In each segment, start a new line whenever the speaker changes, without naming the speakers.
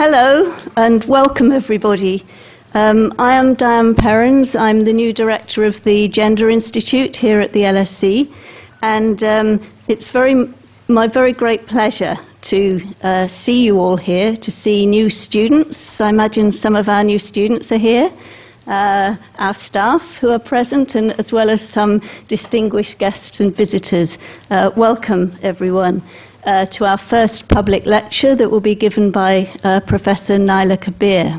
Hello and welcome everybody. Um, I am Diane Perrons. I'm the new director of the Gender Institute here at the LSE, and um, it's very my very great pleasure to uh, see you all here, to see new students. I imagine some of our new students are here, uh, our staff who are present, and as well as some distinguished guests and visitors. Uh, welcome, everyone. Uh, to our first public lecture that will be given by uh, Professor Naila Kabeer.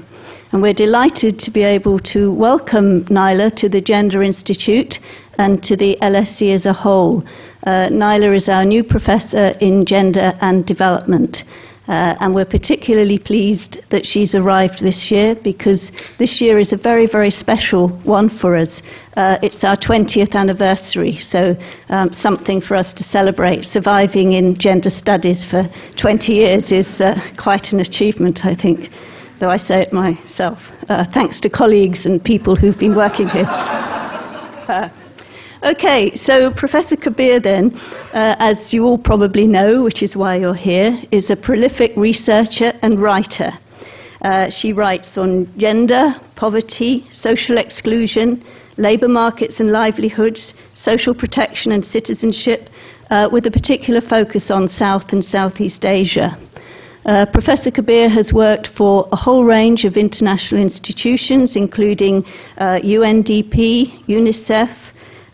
And we're delighted to be able to welcome Naila to the Gender Institute and to the LSE as a whole. Uh, is our new professor in gender and development. Uh, and we're particularly pleased that she's arrived this year because this year is a very, very special one for us. Uh, it's our 20th anniversary, so um, something for us to celebrate. Surviving in gender studies for 20 years is uh, quite an achievement, I think, though I say it myself, uh, thanks to colleagues and people who've been working here. Uh, Okay, so Professor Kabeer, then, uh, as you all probably know, which is why you're here, is a prolific researcher and writer. Uh, she writes on gender, poverty, social exclusion, labour markets and livelihoods, social protection and citizenship, uh, with a particular focus on South and Southeast Asia. Uh, Professor Kabeer has worked for a whole range of international institutions, including uh, UNDP, UNICEF,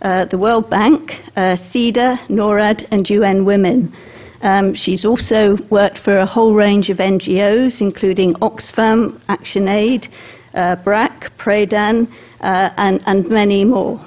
uh, the World Bank, uh, SIDA, NORAD, and UN Women. Um, she's also worked for a whole range of NGOs, including Oxfam, ActionAid, uh, BRAC, PRADAN, uh, and, and, many more.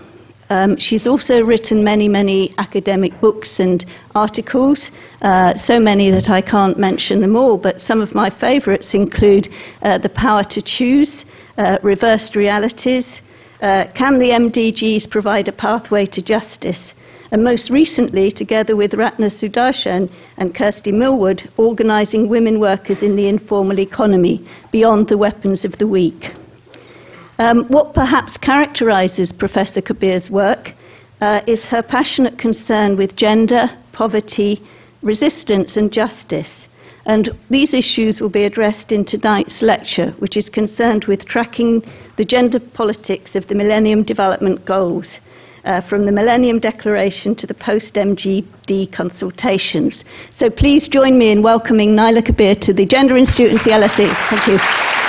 Um, she's also written many, many academic books and articles, uh, so many that I can't mention them all, but some of my favourites include uh, The Power to Choose, uh, Reversed Realities, uh, can the MDGs provide a pathway to justice? And most recently, together with Ratna Sudarshan and Kirsty Milward, organising women workers in the informal economy beyond the weapons of the weak. Um, what perhaps characterises Professor Kabeer's work uh, is her passionate concern with gender, poverty, resistance, and justice. And these issues will be addressed in tonight's lecture, which is concerned with tracking the gender politics of the Millennium Development Goals. Uh, from the Millennium Declaration to the post MGD consultations. So please join me in welcoming Naila Kabeer to the Gender Institute and the LSE. Thank you.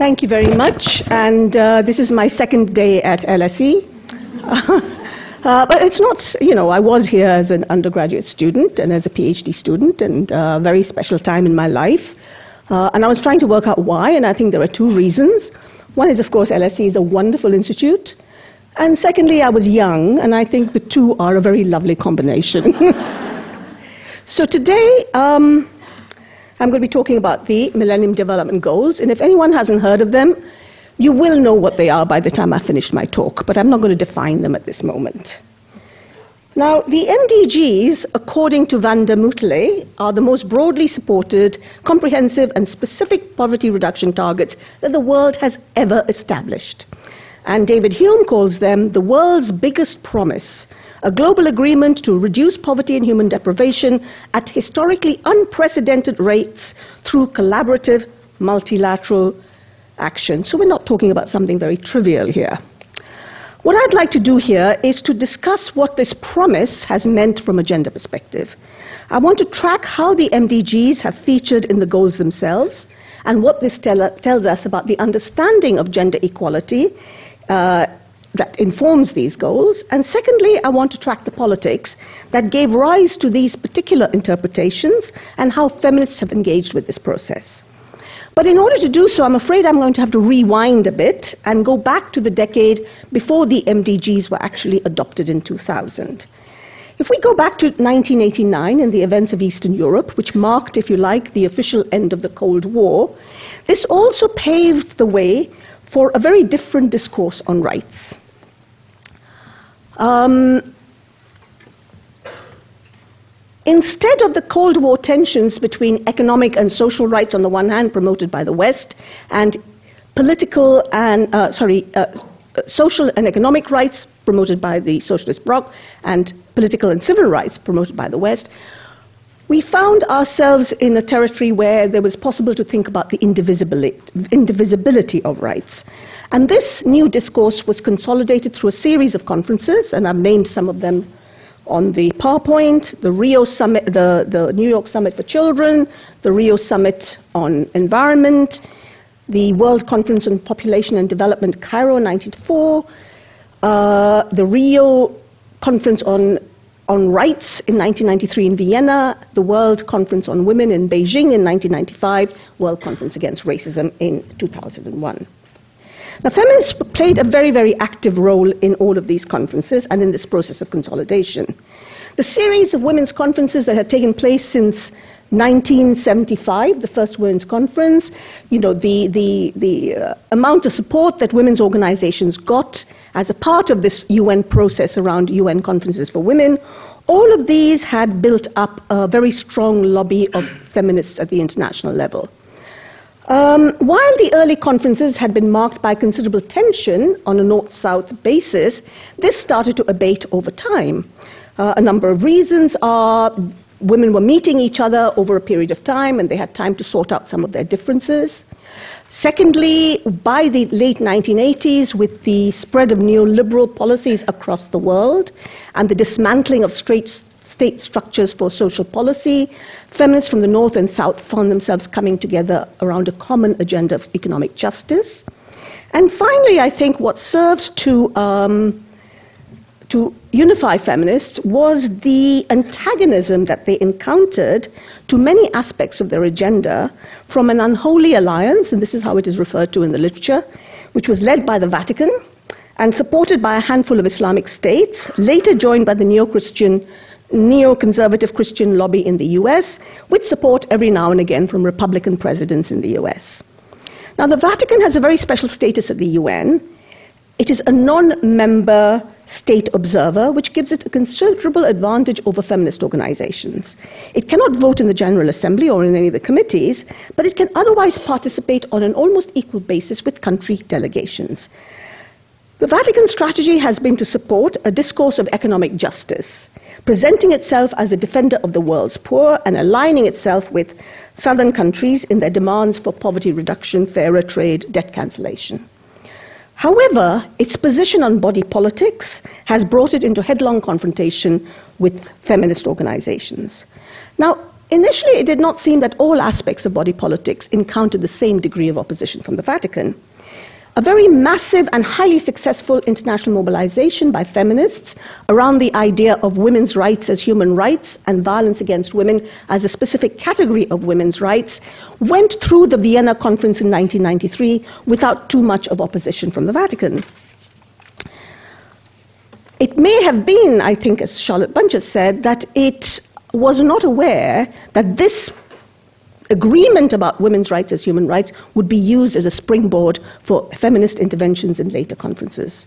Thank you very much. And uh, this is my second day at LSE. uh, but it's not, you know, I was here as an undergraduate student and as a PhD student, and a uh, very special time in my life. Uh, and I was trying to work out why, and I think there are two reasons. One is, of course, LSE is a wonderful institute. And secondly, I was young, and I think the two are a very lovely combination. so today, um, I'm going to be talking about the Millennium Development Goals. And if anyone hasn't heard of them, you will know what they are by the time I finish my talk, but I'm not going to define them at this moment. Now, the MDGs, according to Vandemoortele, are the most broadly supported, comprehensive, and specific poverty reduction targets that the world has ever established. And David Hulme calls them the world's biggest promise a global agreement to reduce poverty and human deprivation at historically unprecedented rates through collaborative multilateral action. So we're not talking about something very trivial here. What I'd like to do here is to discuss what this promise has meant from a gender perspective. I want to track how the MDGs have featured in the goals themselves and what this tell, tells us about the understanding of gender equality uh, that informs these goals. And secondly, I want to track the politics that gave rise to these particular interpretations and how feminists have engaged with this process. But in order to do so, I'm afraid I'm going to have to rewind a bit and go back to the decade before the MDGs were actually adopted in 2000. If we go back to 1989 and the events of Eastern Europe, which marked, if you like, the official end of the Cold War, this also paved the way for a very different discourse on rights. Um, instead of the Cold War tensions between economic and social rights on the one hand, promoted by the West, and political and, uh, sorry, uh, social and economic rights promoted by the socialist bloc, and political and civil rights promoted by the West, we found ourselves in a territory where there was possible to think about the indivisibility of rights. And this new discourse was consolidated through a series of conferences, and I've named some of them on the PowerPoint, the Rio Summit, the, the New York Summit for Children, the Rio Summit on Environment, the World Conference on Population and Development, Cairo, 1994, uh, the Rio Conference on on Rights in 1993 in Vienna, the World Conference on Women in Beijing in 1995, World Conference Against Racism in 2001. Now, feminists played a very, very active role in all of these conferences and in this process of consolidation. The series of women's conferences that had taken place since 1975, the first women's conference, you know, the, the, the uh, amount of support that women's organizations got as a part of this UN process around UN conferences for women, all of these had built up a very strong lobby of feminists at the international level. Um, while the early conferences had been marked by considerable tension on a north south basis, this started to abate over time. Uh, a number of reasons are women were meeting each other over a period of time and they had time to sort out some of their differences. Secondly, by the late 1980s, with the spread of neoliberal policies across the world and the dismantling of state structures for social policy, feminists from the North and South found themselves coming together around a common agenda of economic justice. And finally, I think what served to um, to unify feminists was the antagonism that they encountered to many aspects of their agenda from an unholy alliance, and this is how it is referred to in the literature, which was led by the Vatican and supported by a handful of Islamic states, later joined by the neo-Christian neoconservative Christian lobby in the US, with support every now and again from Republican presidents in the US. Now, the Vatican has a very special status at the UN. It is a non member state observer, which gives it a considerable advantage over feminist organizations. It cannot vote in the General Assembly or in any of the committees, but it can otherwise participate on an almost equal basis with country delegations. The Vatican's strategy has been to support a discourse of economic justice, presenting itself as a defender of the world's poor and aligning itself with southern countries in their demands for poverty reduction, fairer trade, debt cancellation. However, its position on body politics has brought it into headlong confrontation with feminist organizations. Now, initially, it did not seem that all aspects of body politics encountered the same degree of opposition from the Vatican. A very massive and highly successful international mobilization by feminists around the idea of women's rights as human rights and violence against women as a specific category of women's rights went through the Vienna Conference in 1993 without too much of opposition from the Vatican. It may have been, I think, as Charlotte Bunches said, that it was not aware that this agreement about women's rights as human rights would be used as a springboard for feminist interventions in later conferences.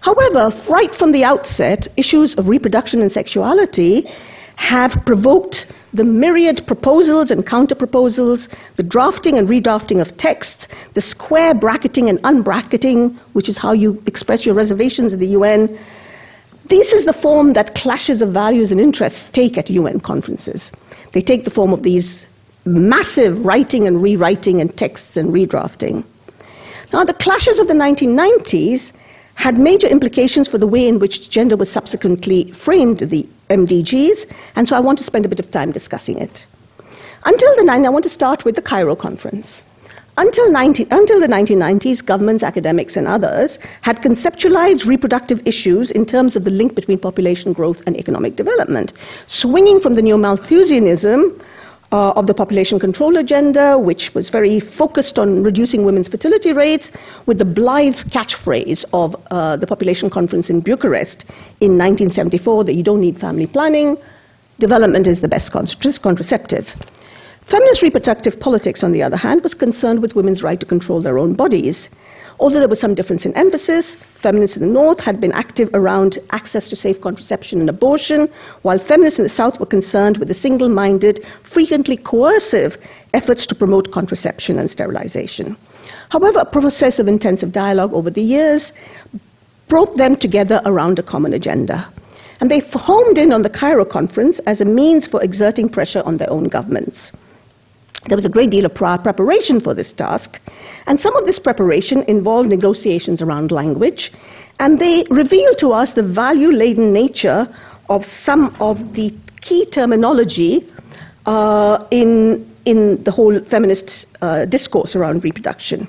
However, right from the outset, issues of reproduction and sexuality have provoked the myriad proposals and counter proposals, the drafting and redrafting of texts, the square bracketing and unbracketing, which is how you express your reservations in the UN. This is the form that clashes of values and interests take at UN conferences. They take the form of these massive writing and rewriting and texts and redrafting. Now, the clashes of the 1990s had major implications for the way in which gender was subsequently framed the MDGs, and so I want to spend a bit of time discussing it. Until the 90s, I want to start with the Cairo conference. Until, 90, until, the 1990s, governments, academics, and others had conceptualized reproductive issues in terms of the link between population growth and economic development, swinging from the neo-Malthusianism uh, of the population control agenda, which was very focused on reducing women's fertility rates, with the blithe catchphrase of uh, the population conference in Bucharest in 1974 that you don't need family planning, development is the best contraceptive. Feminist reproductive politics, on the other hand, was concerned with women's right to control their own bodies. Although there was some difference in emphasis, feminists in the North had been active around access to safe contraception and abortion, while feminists in the South were concerned with the single minded, frequently coercive efforts to promote contraception and sterilization. However, a process of intensive dialogue over the years brought them together around a common agenda. And they homed in on the Cairo conference as a means for exerting pressure on their own governments. There was a great deal of preparation for this task, and some of this preparation involved negotiations around language, and they revealed to us the value laden nature of some of the key terminology uh, in, in the whole feminist uh, discourse around reproduction.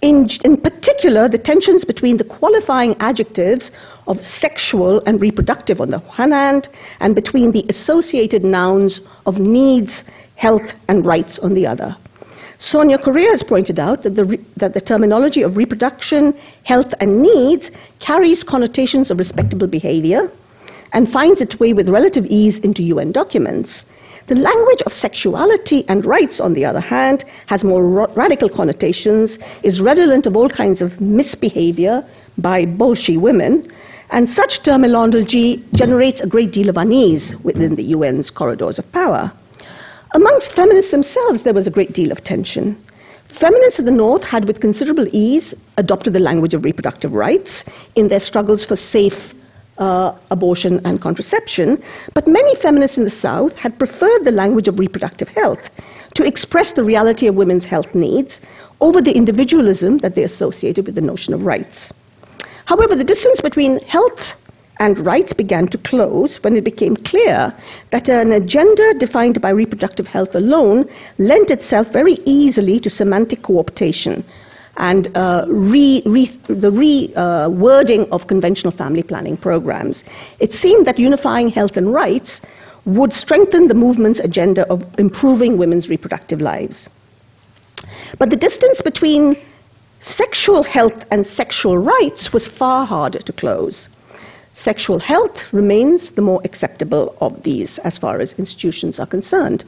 In, in particular, the tensions between the qualifying adjectives of sexual and reproductive on the one hand, and between the associated nouns of needs, health, and rights on the other. Sonia Correa has pointed out that the, re- that the terminology of reproduction, health, and needs carries connotations of respectable behavior and finds its way with relative ease into UN documents. The language of sexuality and rights, on the other hand, has more radical connotations, is redolent of all kinds of misbehavior by Bolshi women, and such terminology generates a great deal of unease within the UN's corridors of power. Amongst feminists themselves, there was a great deal of tension. Feminists of the North had, with considerable ease, adopted the language of reproductive rights in their struggles for safe uh, abortion and contraception, but many feminists in the South had preferred the language of reproductive health to express the reality of women's health needs over the individualism that they associated with the notion of rights. However, the distance between health and rights began to close when it became clear that an agenda defined by reproductive health alone lent itself very easily to semantic cooptation and uh, re, re, the re-wording uh, of conventional family planning programs. It seemed that unifying health and rights would strengthen the movement's agenda of improving women's reproductive lives. But the distance between sexual health and sexual rights was far harder to close. Sexual health remains the more acceptable of these as far as institutions are concerned.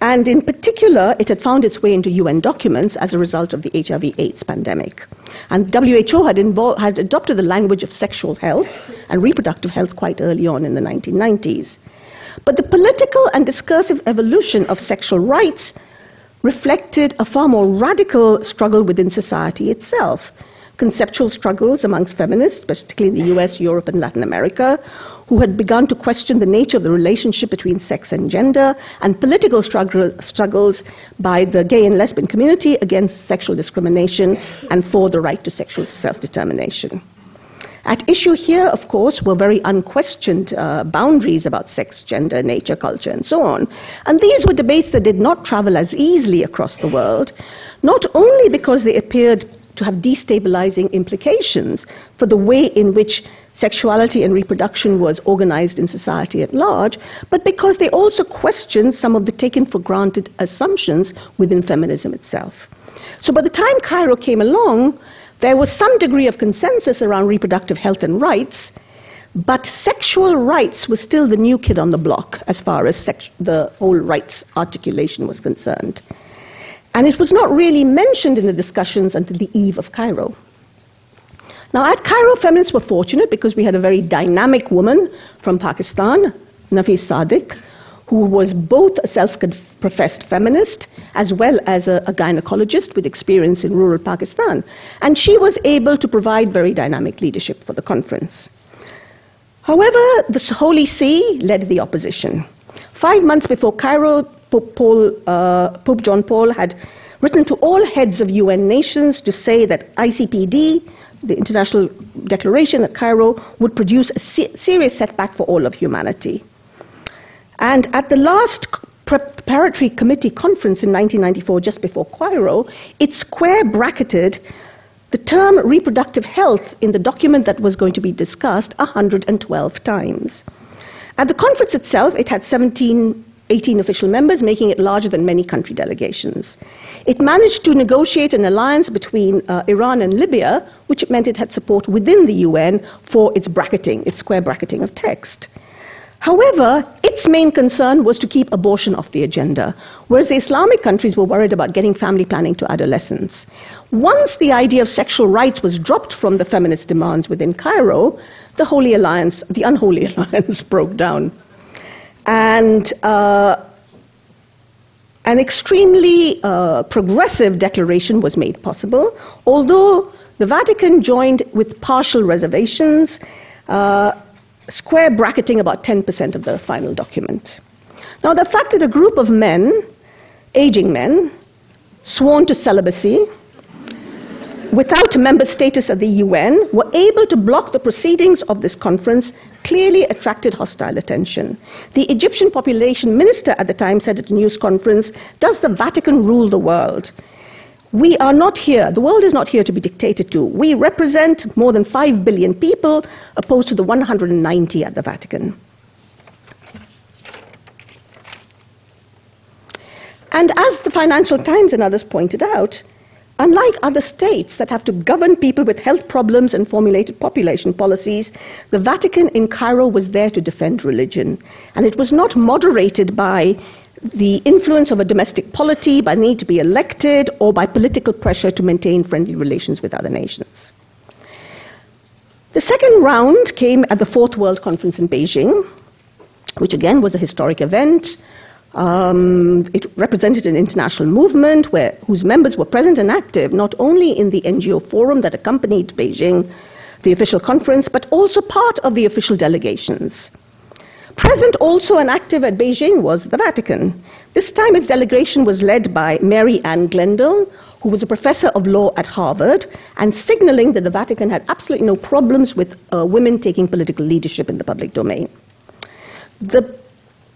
And in particular, it had found its way into UN documents as a result of the HIV AIDS pandemic. And WHO had, had adopted the language of sexual health and reproductive health quite early on in the 1990s. But the political and discursive evolution of sexual rights reflected a far more radical struggle within society itself. Conceptual struggles amongst feminists, particularly in the US, Europe, and Latin America, who had begun to question the nature of the relationship between sex and gender, and political struggle, struggles by the gay and lesbian community against sexual discrimination and for the right to sexual self determination. At issue here, of course, were very unquestioned uh, boundaries about sex, gender, nature, culture, and so on. And these were debates that did not travel as easily across the world, not only because they appeared to have destabilizing implications for the way in which sexuality and reproduction was organized in society at large, but because they also questioned some of the taken for granted assumptions within feminism itself. So by the time Cairo came along, there was some degree of consensus around reproductive health and rights, but sexual rights was still the new kid on the block as far as the whole rights articulation was concerned. And it was not really mentioned in the discussions until the eve of Cairo. Now, at Cairo, feminists were fortunate because we had a very dynamic woman from Pakistan, Nafis Sadik, who was both a self professed feminist as well as a, a, gynecologist with experience in rural Pakistan. And she was able to provide very dynamic leadership for the conference. However, the Holy See led the opposition. Five months before Cairo, Pope, Paul, uh, Pope John Paul had written to all heads of UN nations to say that ICPD, the International Declaration at Cairo, would produce a se- serious setback for all of humanity. And at the last preparatory committee conference in 1994, just before Cairo, it square bracketed the term reproductive health in the document that was going to be discussed 112 times. At the conference itself, it had 17, 18 official members, making it larger than many country delegations. It managed to negotiate an alliance between uh, Iran and Libya, which meant it had support within the UN for its bracketing, its square bracketing of text. However, its main concern was to keep abortion off the agenda, whereas the Islamic countries were worried about getting family planning to adolescents. Once the idea of sexual rights was dropped from the feminist demands within Cairo, the Holy Alliance, the unholy alliance, broke down. And uh, an extremely uh, progressive declaration was made possible, although The Vatican joined with partial reservations, uh, square bracketing about 10% of the final document. Now, the fact that a group of men, aging men, sworn to celibacy, without member status at the UN, were able to block the proceedings of this conference clearly attracted hostile attention. The Egyptian population minister at the time said at a news conference, Does the Vatican rule the world? We are not here, the world is not here to be dictated to. We represent more than 5 billion people, opposed to the 190 at the Vatican. And as the Financial Times and others pointed out, Unlike other states that have to govern people with health problems and formulated population policies, the Vatican in Cairo was there to defend religion. And it was not moderated by the influence of a domestic polity, by the need to be elected, or by political pressure to maintain friendly relations with other nations. The second round came at the Fourth World Conference in Beijing, which again was a historic event. Um, it represented an international movement where, whose members were present and active not only in the NGO forum that accompanied Beijing, the official conference, but also part of the official delegations. Present also and active at Beijing was the Vatican. This time its delegation was led by Mary Ann Glendon, who was a professor of law at Harvard, and signaling that the Vatican had absolutely no problems with uh, women taking political leadership in the public domain. The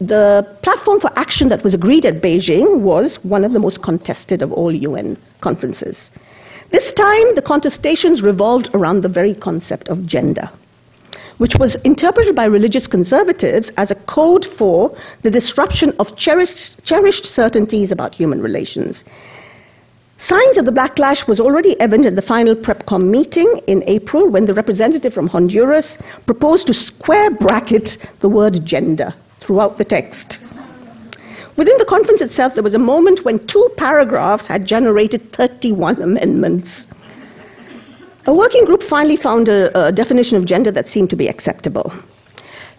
the platform for action that was agreed at Beijing was one of the most contested of all UN conferences. This time, the contestations revolved around the very concept of gender, which was interpreted by religious conservatives as a code for the disruption of cherished, cherished certainties about human relations. Signs of the backlash was already evident at the final PrepCom meeting in April when the representative from Honduras proposed to square bracket the word gender throughout the text. Within the conference itself, there was a moment when two paragraphs had generated 31 amendments. A working group finally found a, a, definition of gender that seemed to be acceptable.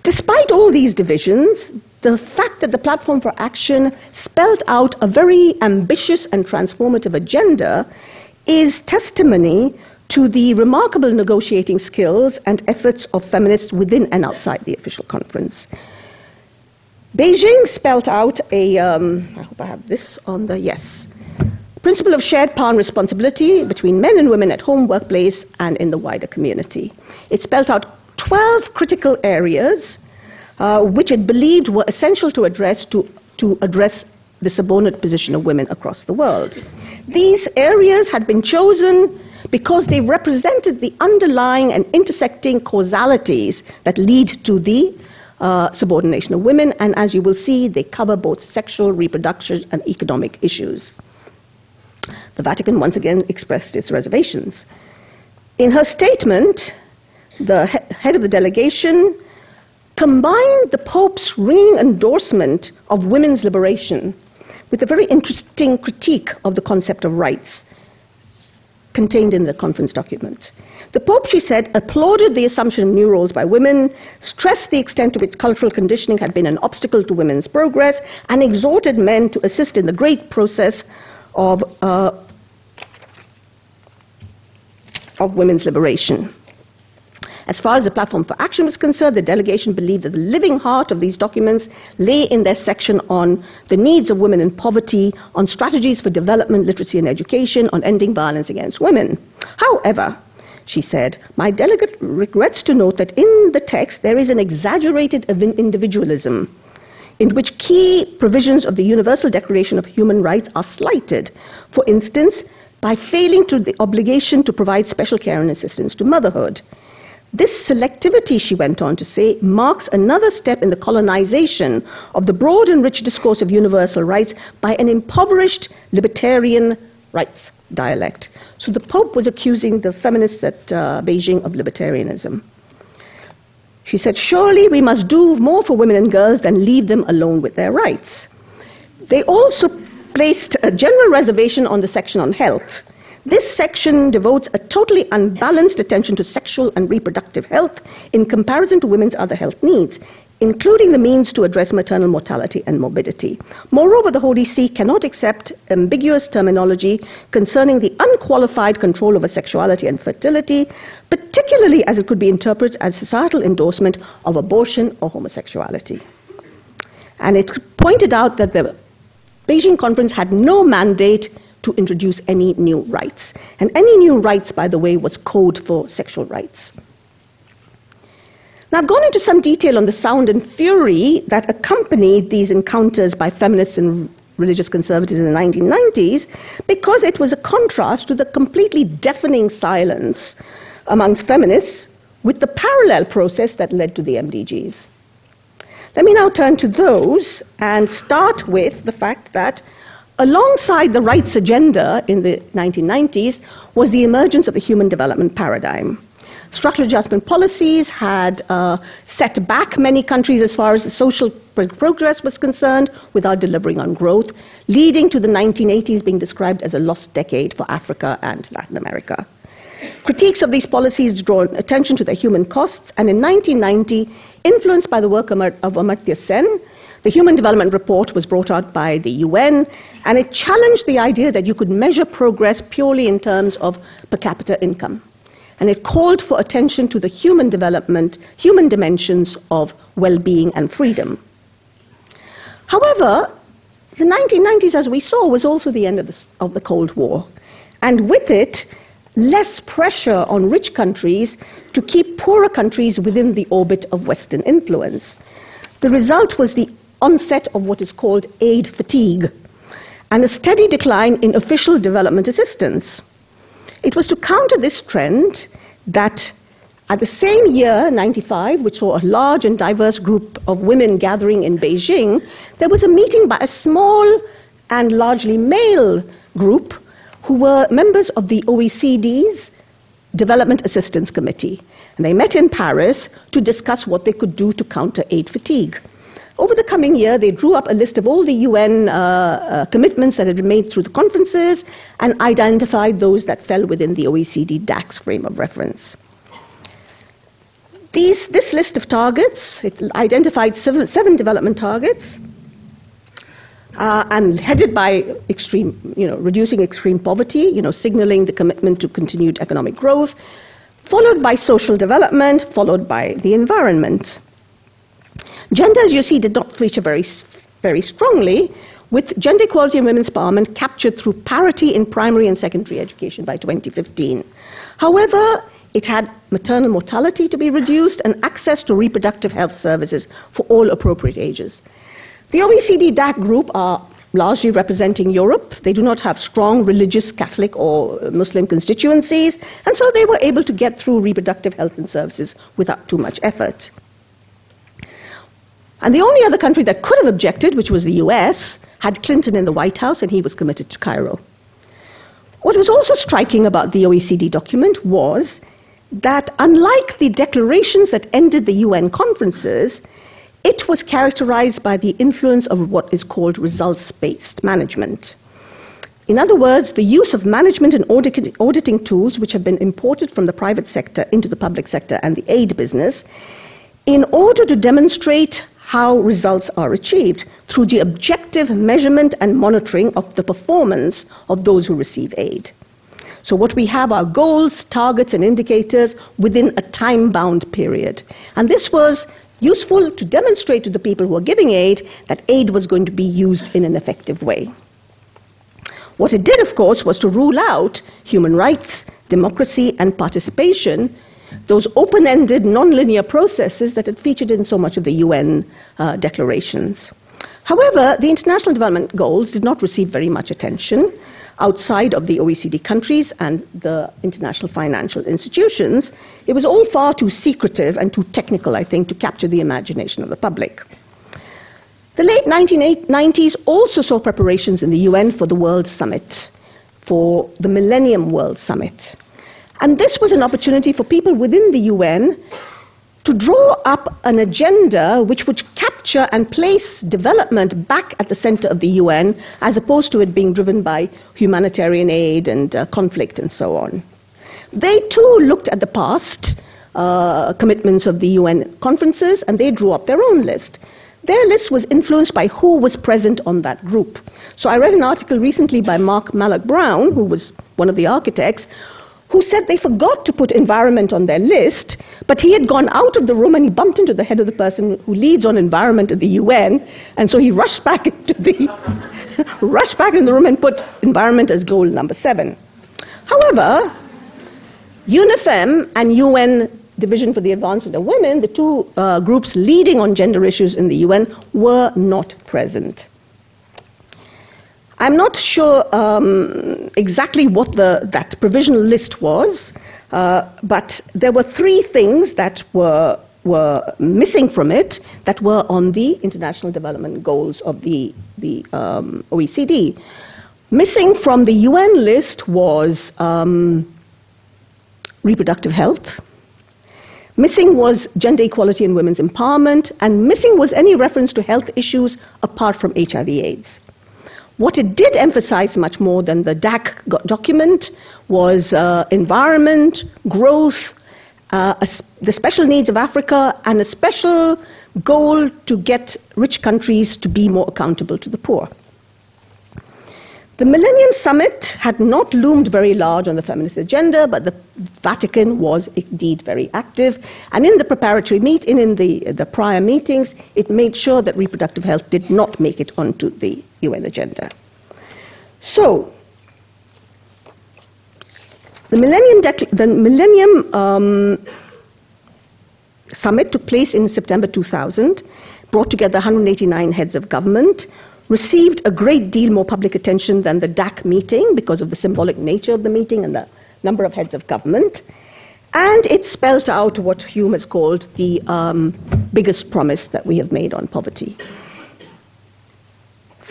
Despite all these divisions, the fact that the Platform for Action spelled out a very ambitious and transformative agenda is testimony to the remarkable negotiating skills and efforts of feminists within and outside the official conference. Beijing spelt out a, um, I hope I have this on the, yes, principle of shared power and responsibility between men and women at home, workplace, and in the wider community. It spelt out 12 critical areas uh, which it believed were essential to address to, to address the subordinate position of women across the world. These areas had been chosen because they represented the underlying and intersecting causalities that lead to the uh, subordination of women, and as you will see, they cover both sexual, reproduction, and economic issues. The Vatican once again expressed its reservations. In her statement, the he- head of the delegation combined the Pope's ringing endorsement of women's liberation with a very interesting critique of the concept of rights contained in the conference document. The Pope, she said, applauded the assumption of new roles by women, stressed the extent to which cultural conditioning had been an obstacle to women's progress, and exhorted men to assist in the great process of, uh, of women's liberation. As far as the platform for action was concerned, the delegation believed that the living heart of these documents lay in their section on the needs of women in poverty, on strategies for development, literacy, and education, on ending violence against women. However, she said, My delegate regrets to note that in the text there is an exaggerated individualism in which key provisions of the Universal Declaration of Human Rights are slighted. For instance, by failing to the obligation to provide special care and assistance to motherhood. This selectivity, she went on to say, marks another step in the colonization of the broad and rich discourse of universal rights by an impoverished libertarian rights dialect. So the Pope was accusing the feminists at uh, Beijing of libertarianism. She said, Surely we must do more for women and girls than leave them alone with their rights. They also placed a general reservation on the section on health. This section devotes a totally unbalanced attention to sexual and reproductive health in comparison to women's other health needs. Including the means to address maternal mortality and morbidity. Moreover, the Holy See cannot accept ambiguous terminology concerning the unqualified control over sexuality and fertility, particularly as it could be interpreted as societal endorsement of abortion or homosexuality. And it pointed out that the Beijing conference had no mandate to introduce any new rights. And any new rights, by the way, was code for sexual rights. Now, I've gone into some detail on the sound and fury that accompanied these encounters by feminists and religious conservatives in the 1990s because it was a contrast to the completely deafening silence amongst feminists with the parallel process that led to the MDGs. Let me now turn to those and start with the fact that alongside the rights agenda in the 1990s was the emergence of the human development paradigm. Structural adjustment policies had uh, set back many countries as far as social progress was concerned without delivering on growth, leading to the 1980s being described as a lost decade for Africa and Latin America. Critiques of these policies draw attention to their human costs, and in 1990, influenced by the work of Amartya Sen, the Human Development Report was brought out by the UN, and it challenged the idea that you could measure progress purely in terms of per capita income and it called for attention to the human development, human dimensions of well being and freedom. However, the 1990s, as we saw, was also the end of the, of the Cold War, and with it, less pressure on rich countries to keep poorer countries within the orbit of Western influence. The result was the onset of what is called aid fatigue and a steady decline in official development assistance. It was to counter this trend that at the same year, 95, which saw a large and diverse group of women gathering in Beijing, there was a meeting by a small and largely male group who were members of the OECD's Development Assistance Committee. And they met in Paris to discuss what they could do to counter aid fatigue. Over the coming year, they drew up a list of all the UN uh, uh, commitments that had been made through the conferences and identified those that fell within the OECD DAC's frame of reference. These, this list of targets, it identified seven, seven development targets, uh, and headed by extreme, you know, reducing extreme poverty, you know, signaling the commitment to continued economic growth, followed by social development, followed by the environment. Gender, as you see, did not feature very, very strongly, with gender equality and women's empowerment captured through parity in primary and secondary education by 2015. However, it had maternal mortality to be reduced and access to reproductive health services for all appropriate ages. The OECD DAC group are largely representing Europe. They do not have strong religious, Catholic, or Muslim constituencies, and so they were able to get through reproductive health and services without too much effort. And the only other country that could have objected, which was the US, had Clinton in the White House, and he was committed to Cairo. What was also striking about the OECD document was that unlike the declarations that ended the UN conferences, it was characterized by the influence of what is called results based management. In other words, the use of management and auditing tools which have been imported from the private sector into the public sector and the aid business in order to demonstrate how results are achieved through the objective measurement and monitoring of the performance of those who receive aid. So, what we have are goals, targets, and indicators within a time bound period. And this was useful to demonstrate to the people who are giving aid that aid was going to be used in an effective way. What it did, of course, was to rule out human rights, democracy, and participation those open ended, non-linear processes that had featured in so much of the UN uh, declarations. However, the International Development Goals did not receive very much attention outside of the OECD countries and the international financial institutions. It was all far too secretive and too technical, I think, to capture the imagination of the public. The late 1990s also saw preparations in the UN for the World Summit, for the Millennium World Summit. And this was an opportunity for people within the UN to draw up an agenda which would capture and place development back at the center of the UN as opposed to it being driven by humanitarian aid and uh, conflict and so on. They too looked at the past uh, commitments of the UN conferences, and they drew up their own list. Their list was influenced by who was present on that group. So I read an article recently by Mark Malloch Brown, who was one of the architects, who said they forgot to put environment on their list, but he had gone out of the room and he bumped into the head of the person who leads on environment at the UN, and so he rushed back into the rushed back into the room and put environment as goal number seven. However, UNIFEM and UN Division for the Advancement of Women, the two uh, groups leading on gender issues in the UN, were not present. I'm not sure um, exactly what the, that provisional list was, uh, but there were three things that were, were missing from it that were on the international development goals of the, the um, OECD. Missing from the UN list was um, reproductive health. Missing was gender equality and women's empowerment, and missing was any reference to health issues apart from HIV/AIDS. What it did emphasize much more than the DAC document was uh, environment, growth, uh, the special needs of Africa, and a special goal to get rich countries to be more accountable to the poor. The Millennium Summit had not loomed very large on the feminist agenda, but the Vatican was indeed very active. And in the preparatory meet, in, in the, the prior meetings, it made sure that reproductive health did not make it onto the UN agenda. So, the Millennium, the Millennium um, Summit took place in September 2000, brought together 189 heads of government received a great deal more public attention than the DAC meeting because of the symbolic nature of the meeting and the number of heads of government. And it spells out what Hulme has called the um, biggest promise that we have made on poverty.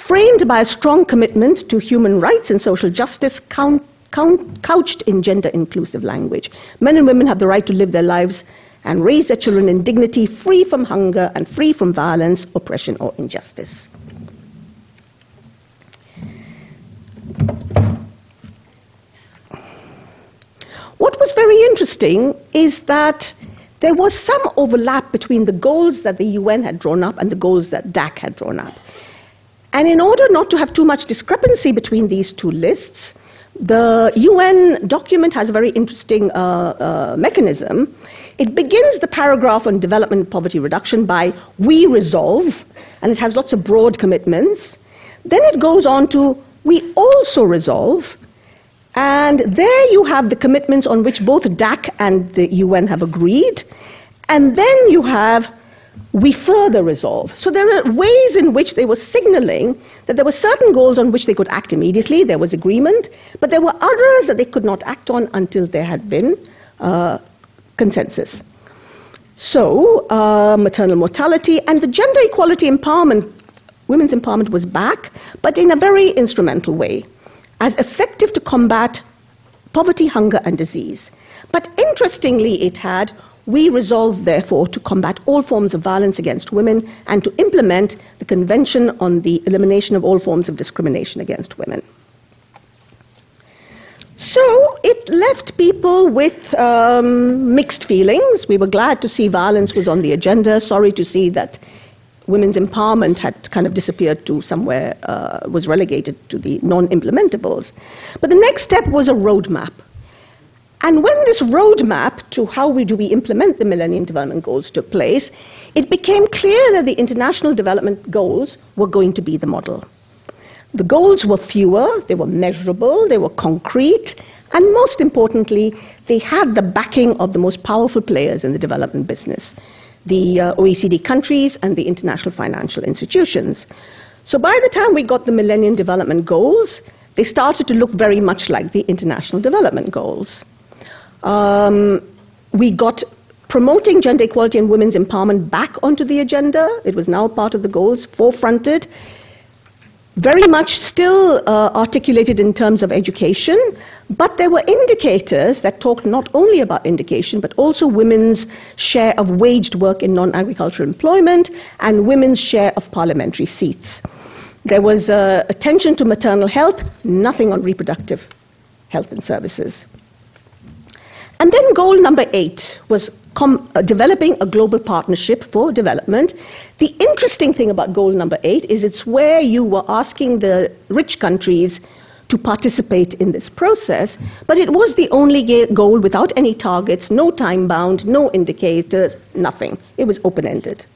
Framed by a strong commitment to human rights and social justice, count, count, couched in gender inclusive language. Men and women have the right to live their lives and raise their children in dignity, free from hunger and free from violence, oppression, or injustice. What was very interesting is that there was some overlap between the goals that the UN had drawn up and the goals that DAC had drawn up. And in order not to have too much discrepancy between these two lists, the UN document has a very interesting uh, uh, mechanism. It begins the paragraph on development and poverty reduction by we resolve, and it has lots of broad commitments. Then it goes on to we also resolve, and there you have the commitments on which both DAC and the UN have agreed, and then you have we further resolve. So there are ways in which they were signaling that there were certain goals on which they could act immediately, there was agreement, but there were others that they could not act on until there had been uh, consensus. So, uh, maternal mortality and the gender equality empowerment women's empowerment was back, but in a very instrumental way, as effective to combat poverty, hunger, and disease. But interestingly, it had we resolve, therefore, to combat all forms of violence against women and to implement the Convention on the Elimination of All Forms of Discrimination Against Women. So it left people with um, mixed feelings. We were glad to see violence was on the agenda, sorry to see that women's empowerment had kind of disappeared to somewhere, uh, was relegated to the non implementables. But the next step was a roadmap. And when this roadmap to how we do we implement the Millennium Development Goals took place, it became clear that the International Development Goals were going to be the model. The goals were fewer, they were measurable, they were concrete, and most importantly, they had the backing of the most powerful players in the development business the uh, OECD countries and the international financial institutions. So by the time we got the Millennium Development Goals, they started to look very much like the International Development Goals. Um, we got promoting gender equality and women's empowerment back onto the agenda. It was now part of the goals, forefronted very much still uh, articulated in terms of education, but there were indicators that talked not only about education, but also women's share of waged work in non agricultural employment and women's share of parliamentary seats. There was uh, attention to maternal health, nothing on reproductive health and services. And then goal number eight was com- uh, developing a global partnership for development. The interesting thing about goal number eight is it's where you were asking the rich countries to participate in this process, but it was the only goal without any targets, no time bound, no indicators, nothing. It was open ended.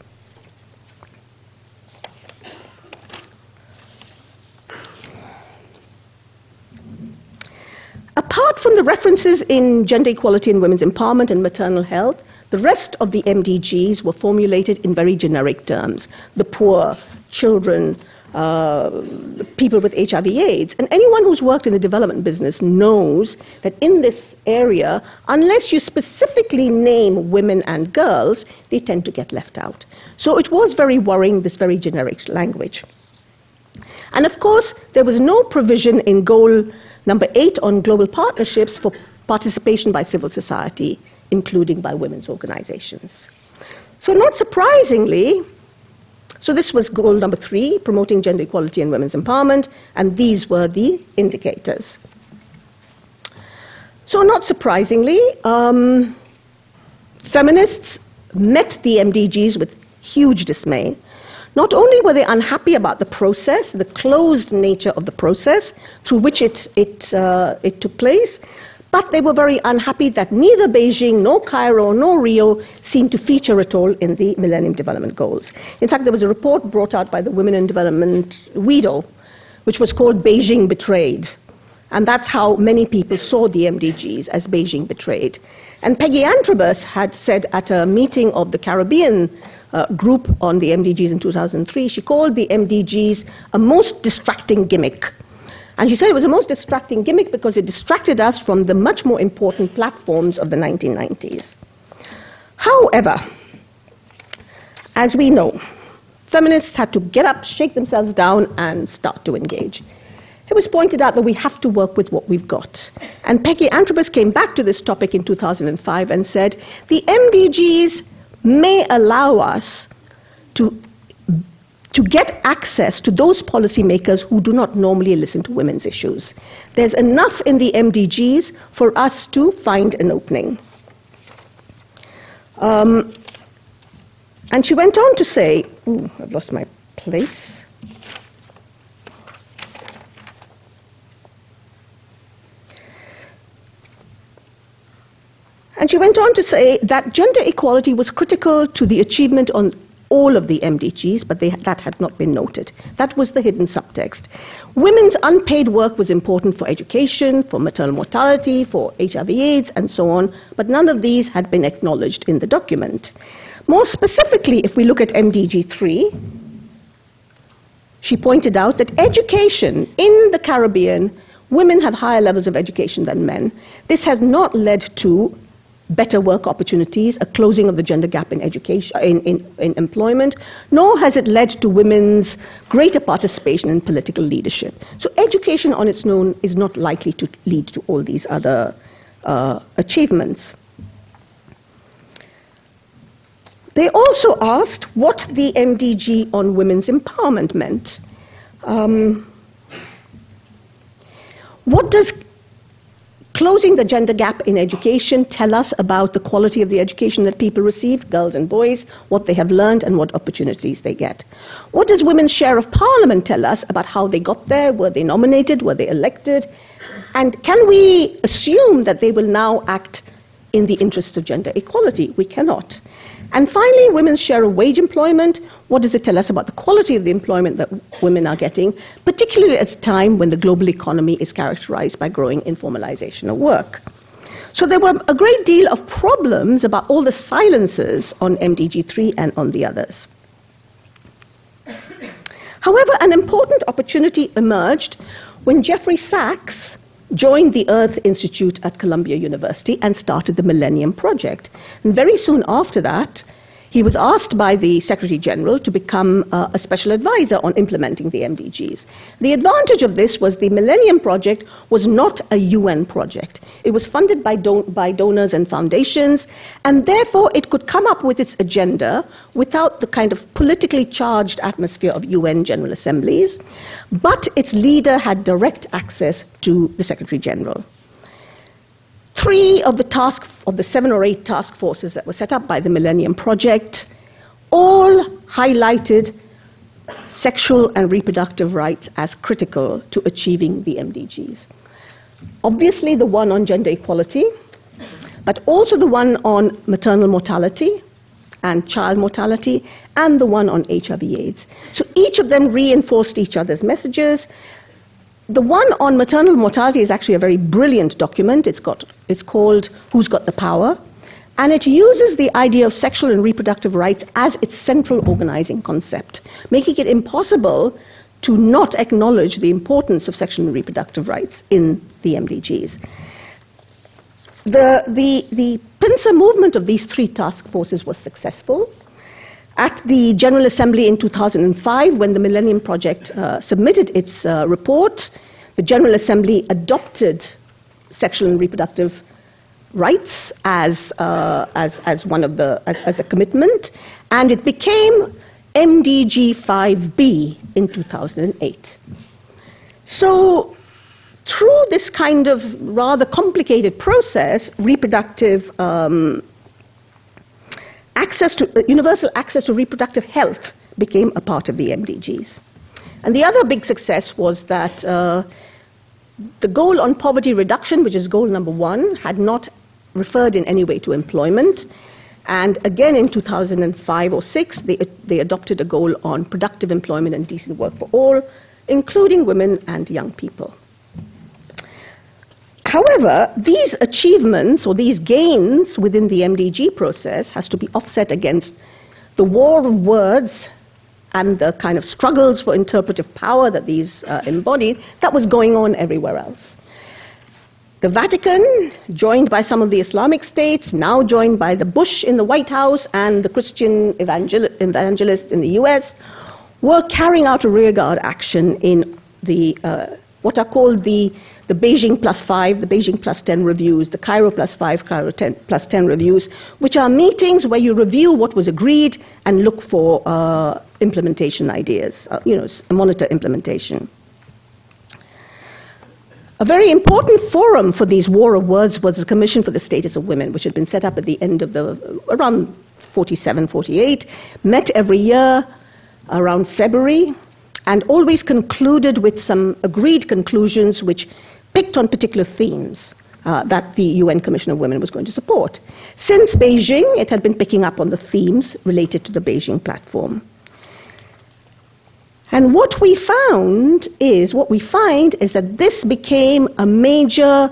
Apart from the references in gender equality and women's empowerment and maternal health, the rest of the MDGs were formulated in very generic terms the poor, children, uh, people with HIV AIDS. And anyone who's worked in the development business knows that in this area, unless you specifically name women and girls, they tend to get left out. So it was very worrying, this very generic language. And of course, there was no provision in goal Number eight, on global partnerships for participation by civil society, including by women's organizations. So, not surprisingly, so this was goal number three, promoting gender equality and women's empowerment, and these were the indicators. So, not surprisingly, um, feminists met the MDGs with huge dismay not only were they unhappy about the process, the closed nature of the process through which it, it, uh, it took place, but they were very unhappy that neither Beijing, nor Cairo, nor Rio seemed to feature at all in the Millennium Development Goals. In fact, there was a report brought out by the Women in Development, WEDO, which was called Beijing Betrayed. And that's how many people saw the MDGs as Beijing betrayed. And Peggy Antrobus had said at a meeting of the Caribbean uh, group on the MDGs in 2003, she called the MDGs a most distracting gimmick. And she said it was a most distracting gimmick because it distracted us from the much more important platforms of the 1990s. However, as we know, feminists had to get up, shake themselves down, and start to engage. It was pointed out that we have to work with what we've got. And Peggy Antrobus came back to this topic in 2005 and said the MDGs may allow us to, to get access to those policymakers who do not normally listen to women's issues. There's enough in the MDGs for us to find an opening. Um, and she went on to say, ooh, I've lost my place. And she went on to say that gender equality was critical to the achievement on all of the MDGs, but they, that had not been noted. That was the hidden subtext. Women's unpaid work was important for education, for maternal mortality, for HIV AIDS, and so on, but none of these had been acknowledged in the document. More specifically, if we look at MDG 3, she pointed out that education in the Caribbean, women have higher levels of education than men. This has not led to better work opportunities, a closing of the gender gap in education, in, in, in, employment, nor has it led to women's greater participation in political leadership. So education on its own is not likely to lead to all these other uh, achievements. They also asked what the MDG on women's empowerment meant. Um, what does Closing the gender gap in education tell us about the quality of the education that people receive, girls and boys, what they have learned and what opportunities they get. What does women's share of parliament tell us about how they got there? Were they nominated? Were they elected? And can we assume that they will now act in the interests of gender equality? We cannot. And finally, women's share of wage employment. What does it tell us about the quality of the employment that women are getting, particularly at a time when the global economy is characterized by growing informalization of work? So there were a great deal of problems about all the silences on MDG3 and on the others. However, an important opportunity emerged when Jeffrey Sachs joined the Earth Institute at Columbia University and started the Millennium Project. And very soon after that, he was asked by the Secretary General to become uh, a special advisor on implementing the MDGs. The advantage of this was the Millennium Project was not a UN project. It was funded by, don- by donors and foundations, and therefore it could come up with its agenda without the kind of politically charged atmosphere of UN General Assemblies, but its leader had direct access to the Secretary General. Three of the task of the seven or eight task forces that were set up by the Millennium Project all highlighted sexual and reproductive rights as critical to achieving the MDGs. Obviously, the one on gender equality, but also the one on maternal mortality and child mortality, and the one on HIV/AIDS. So each of them reinforced each other's messages. The one on maternal mortality is actually a very brilliant document. It's, got, it's called Who's Got the Power? And it uses the idea of sexual and reproductive rights as its central organizing concept, making it impossible to not acknowledge the importance of sexual and reproductive rights in the MDGs. The, the, the pincer movement of these three task forces was successful. At the General Assembly in 2005, when the Millennium Project uh, submitted its uh, report, the General Assembly adopted sexual and reproductive rights as, uh, as, as one of the, as, as a commitment, and it became MDG 5B in 2008. So, through this kind of rather complicated process, reproductive um, access to uh, universal access to reproductive health became a part of the MDGs. And the other big success was that uh, the goal on poverty reduction, which is goal number one, had not referred in any way to employment. And again in 2005 or 6, they, they adopted a goal on productive employment and decent work for all, including women and young people. However, these achievements or these gains within the MDG process has to be offset against the war of words and the kind of struggles for interpretive power that these uh, embodied that was going on everywhere else. The Vatican, joined by some of the Islamic states, now joined by the Bush in the White House and the Christian evangel- evangelists in the US, were carrying out a rearguard action in the, uh, what are called the, the Beijing plus five, the Beijing plus 10 reviews, the Cairo plus five, Cairo 10, plus 10 reviews, which are meetings where you review what was agreed and look for uh, implementation ideas, uh, you know, monitor implementation. A very important forum for these war of words was the Commission for the Status of Women, which had been set up at the end of the, around 47, 48, met every year around February, and always concluded with some agreed conclusions which picked on particular themes. Uh, that the UN Commission of Women was going to support. Since Beijing, it had been picking up on the themes related to the Beijing platform. And what we found is, what we find is that this became a major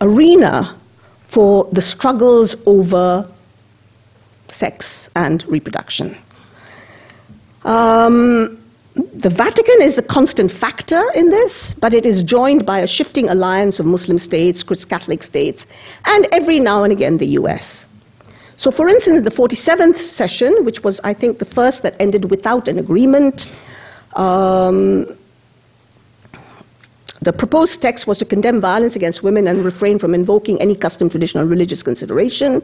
arena for the struggles over sex and reproduction. Um, the Vatican is the constant factor in this, but it is joined by a shifting alliance of Muslim states, Catholic states, and every now and again the US. So, for instance, the 47th session, which was, I think, the first that ended without an agreement, um, the proposed text was to condemn violence against women and refrain from invoking any custom, tradition, or religious consideration,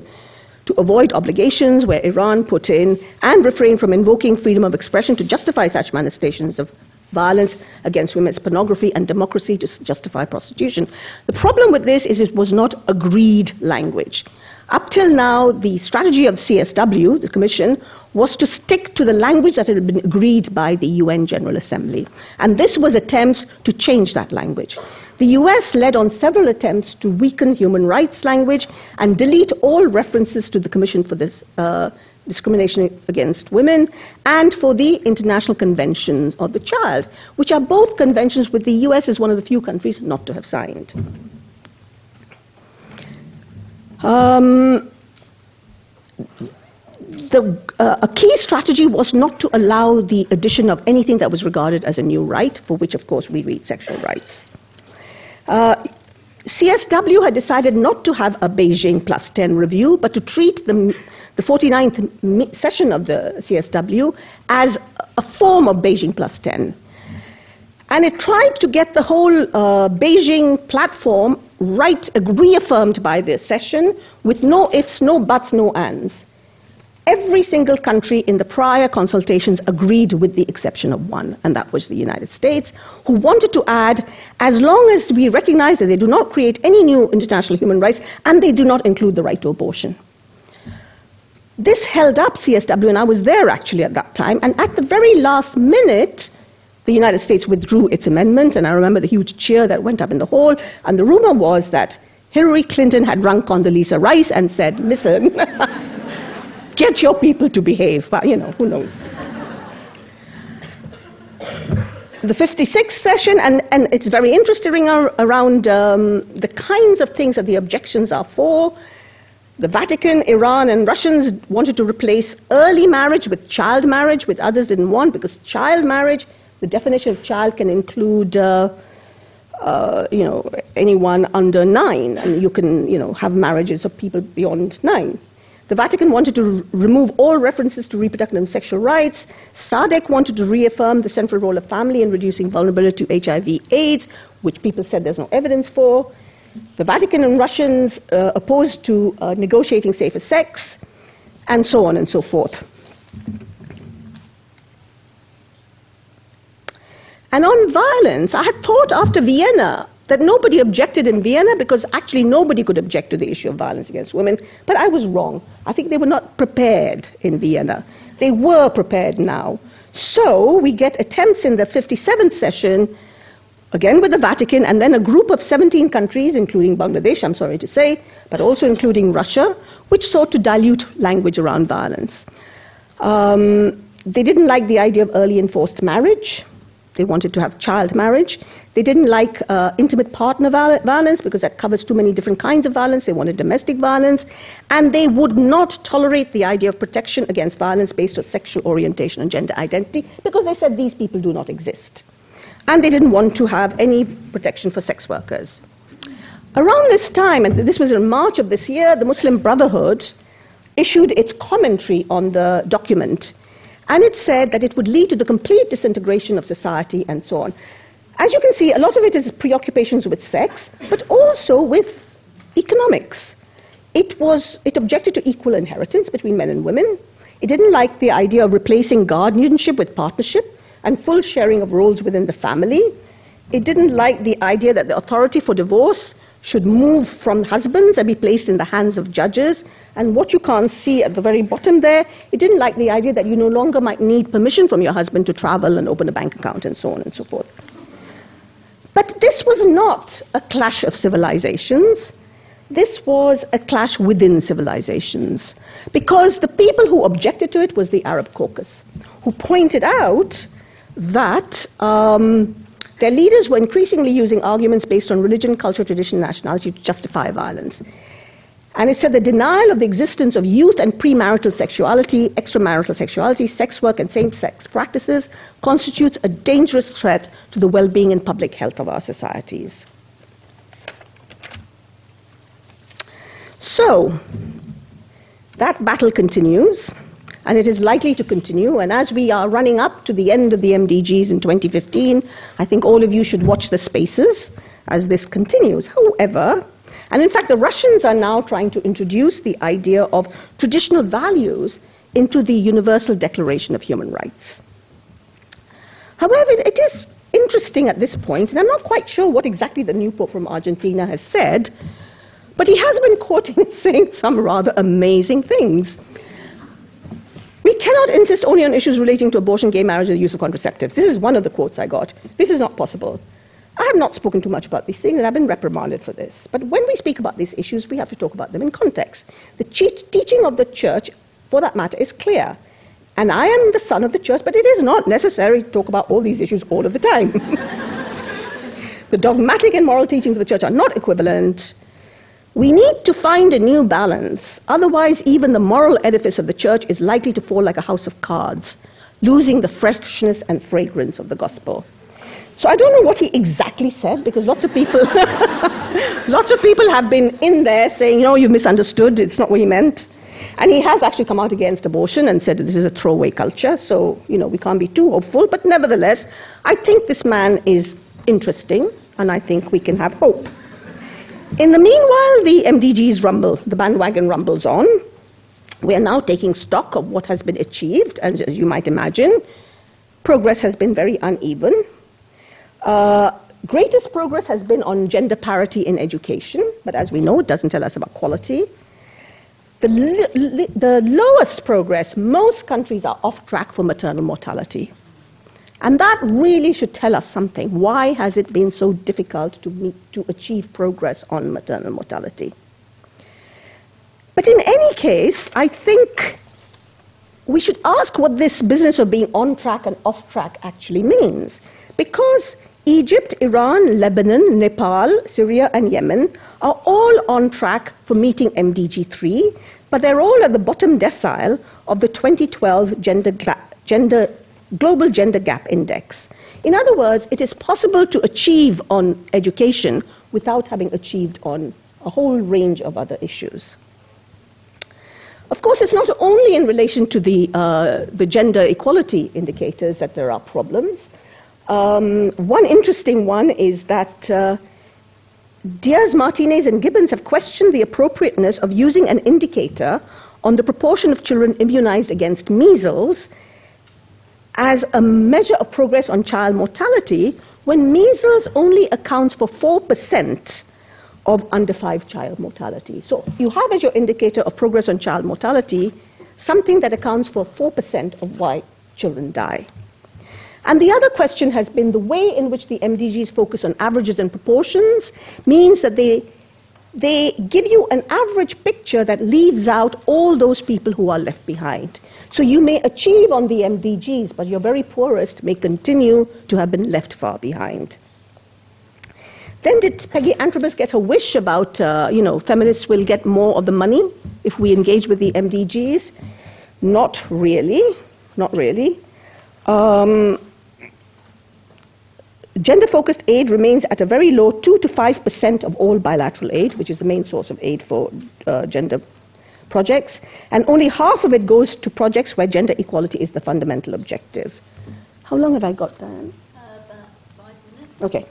to avoid obligations where Iran put in, and refrain from invoking freedom of expression to justify such manifestations of violence against women's pornography and democracy to justify prostitution. The problem with this is it was not agreed language. Up till now, the strategy of CSW, the Commission, was to stick to the language that had been agreed by the UN General Assembly. And this was attempts to change that language. The US led on several attempts to weaken human rights language and delete all references to the Commission for this, uh, Discrimination Against Women and for the International Conventions of the Child, which are both conventions which the US is one of the few countries not to have signed. Um, the, uh, a key strategy was not to allow the addition of anything that was regarded as a new right, for which, of course, we read sexual rights. Uh, CSW had decided not to have a Beijing plus 10 review, but to treat the, the 49th session of the CSW as a form of Beijing plus 10. And it tried to get the whole uh, Beijing platform right, reaffirmed by this session with no ifs, no buts, no ands. Every single country in the prior consultations agreed with the exception of one, and that was the United States, who wanted to add, as long as we recognize that they do not create any new international human rights and they do not include the right to abortion. This held up CSW, and I was there actually at that time, and at the very last minute, the United States withdrew its amendment, and I remember the huge cheer that went up in the hall, and the rumor was that Hillary Clinton had rung Condoleezza Rice and said, listen, get your people to behave. But, you know, who knows? the 56th session, and, and it's very interesting around um, the kinds of things that the objections are for. The Vatican, Iran, and Russians wanted to replace early marriage with child marriage, which others didn't want because child marriage, the definition of child can include, uh, uh, you know, anyone under nine, and you can, you know, have marriages of people beyond nine. The Vatican wanted to remove all references to reproductive and sexual rights. SADC wanted to reaffirm the central role of family in reducing vulnerability to HIV/AIDS, which people said there's no evidence for. The Vatican and Russians uh, opposed to uh, negotiating safer sex, and so on and so forth. And on violence, I had thought after Vienna that nobody objected in Vienna because actually nobody could object to the issue of violence against women. But I was wrong. I think they were not prepared in Vienna. They were prepared now. So we get attempts in the 57th session again with the Vatican, and then a group of 17 countries, including Bangladesh, I'm sorry to say, but also including Russia, which sought to dilute language around violence. Um, they didn't like the idea of early enforced marriage. They wanted to have child marriage. They didn't like uh, intimate partner violence because that covers too many different kinds of violence. They wanted domestic violence. And they would not tolerate the idea of protection against violence based on sexual orientation and gender identity because they said these people do not exist and they didn't want to have any protection for sex workers. Around this time, and this was in March of this year, the Muslim Brotherhood issued its commentary on the document, and it said that it would lead to the complete disintegration of society and so on. As you can see, a lot of it is preoccupations with sex, but also with economics. It, was, it objected to equal inheritance between men and women. It didn't like the idea of replacing guardianship with partnership and full sharing of roles within the family. It didn't like the idea that the authority for divorce should move from husbands and be placed in the hands of judges. And what you can't see at the very bottom there, it didn't like the idea that you no longer might need permission from your husband to travel and open a bank account and so on and so forth. But this was not a clash of civilizations. This was a clash within civilizations. Because the people who objected to it was the Arab caucus, who pointed out that um, their leaders were increasingly using arguments based on religion, culture, tradition, nationality to justify violence. And it said the denial of the existence of youth and premarital sexuality, extramarital sexuality, sex work, and same sex practices constitutes a dangerous threat to the well being and public health of our societies. So, that battle continues and it is likely to continue. And as we are running up to the end of the MDGs in 2015, I think all of you should watch the spaces as this continues. However, and in fact, the Russians are now trying to introduce the idea of traditional values into the Universal Declaration of Human Rights. However, it is interesting at this point, and I'm not quite sure what exactly the new Pope from Argentina has said, but he has been quoting and saying some rather amazing things. We cannot insist only on issues relating to abortion, gay marriage, and the use of contraceptives. This is one of the quotes I got. This is not possible. I have not spoken too much about these things, and I've been reprimanded for this. But when we speak about these issues, we have to talk about them in context. The teaching of the church, for that matter, is clear. And I am the son of the church, but it is not necessary to talk about all these issues all of the time. the dogmatic and moral teachings of the church are not equivalent. We need to find a new balance. Otherwise, even the moral edifice of the church is likely to fall like a house of cards, losing the freshness and fragrance of the gospel. So I don't know what he exactly said because lots of people, lots of people have been in there saying, you know, you misunderstood. It's not what he meant. And he has actually come out against abortion and said this is a throwaway culture. So, you know, we can't be too hopeful. But nevertheless, I think this man is interesting and I think we can have hope. In the meanwhile, the MDGs rumble, the bandwagon rumbles on. We are now taking stock of what has been achieved, and as you might imagine, progress has been very uneven. Uh, greatest progress has been on gender parity in education, but as we know, it doesn't tell us about quality. The, li- the lowest progress, most countries are off track for maternal mortality. And that really should tell us something. Why has it been so difficult to, meet, to achieve progress on maternal mortality? But in any case, I think we should ask what this business of being on track and off track actually means. Because Egypt, Iran, Lebanon, Nepal, Syria, and Yemen are all on track for meeting MDG 3, but they're all at the bottom decile of the 2012 Gender, gender, Global Gender Gap Index. In other words, it is possible to achieve on education without having achieved on a whole range of other issues. Of course, it's not only in relation to the, uh, the gender equality indicators that there are problems. Um, one interesting one is that uh, Diaz, Martinez, and Gibbons have questioned the appropriateness of using an indicator on the proportion of children immunized against measles as a measure of progress on child mortality when measles only accounts for 4% of under 5 child mortality. So you have as your indicator of progress on child mortality something that accounts for 4% of why children die. And the other question has been the way in which the MDGs focus on averages and proportions means that they, they give you an average picture that leaves out all those people who are left behind. So you may achieve on the MDGs, but your very poorest may continue to have been left far behind. Then did Peggy Antrobus get her wish about, uh, you know, feminists will get more of the money if we engage with the MDGs? Not really, not really. Um, Gender-focused aid remains at a very low 2 to 5% of all bilateral aid, which is the main source of aid for uh, gender projects, and only half of it goes to projects where gender equality is the fundamental objective. How long have I got, Diane?
Uh, about five minutes.
Okay.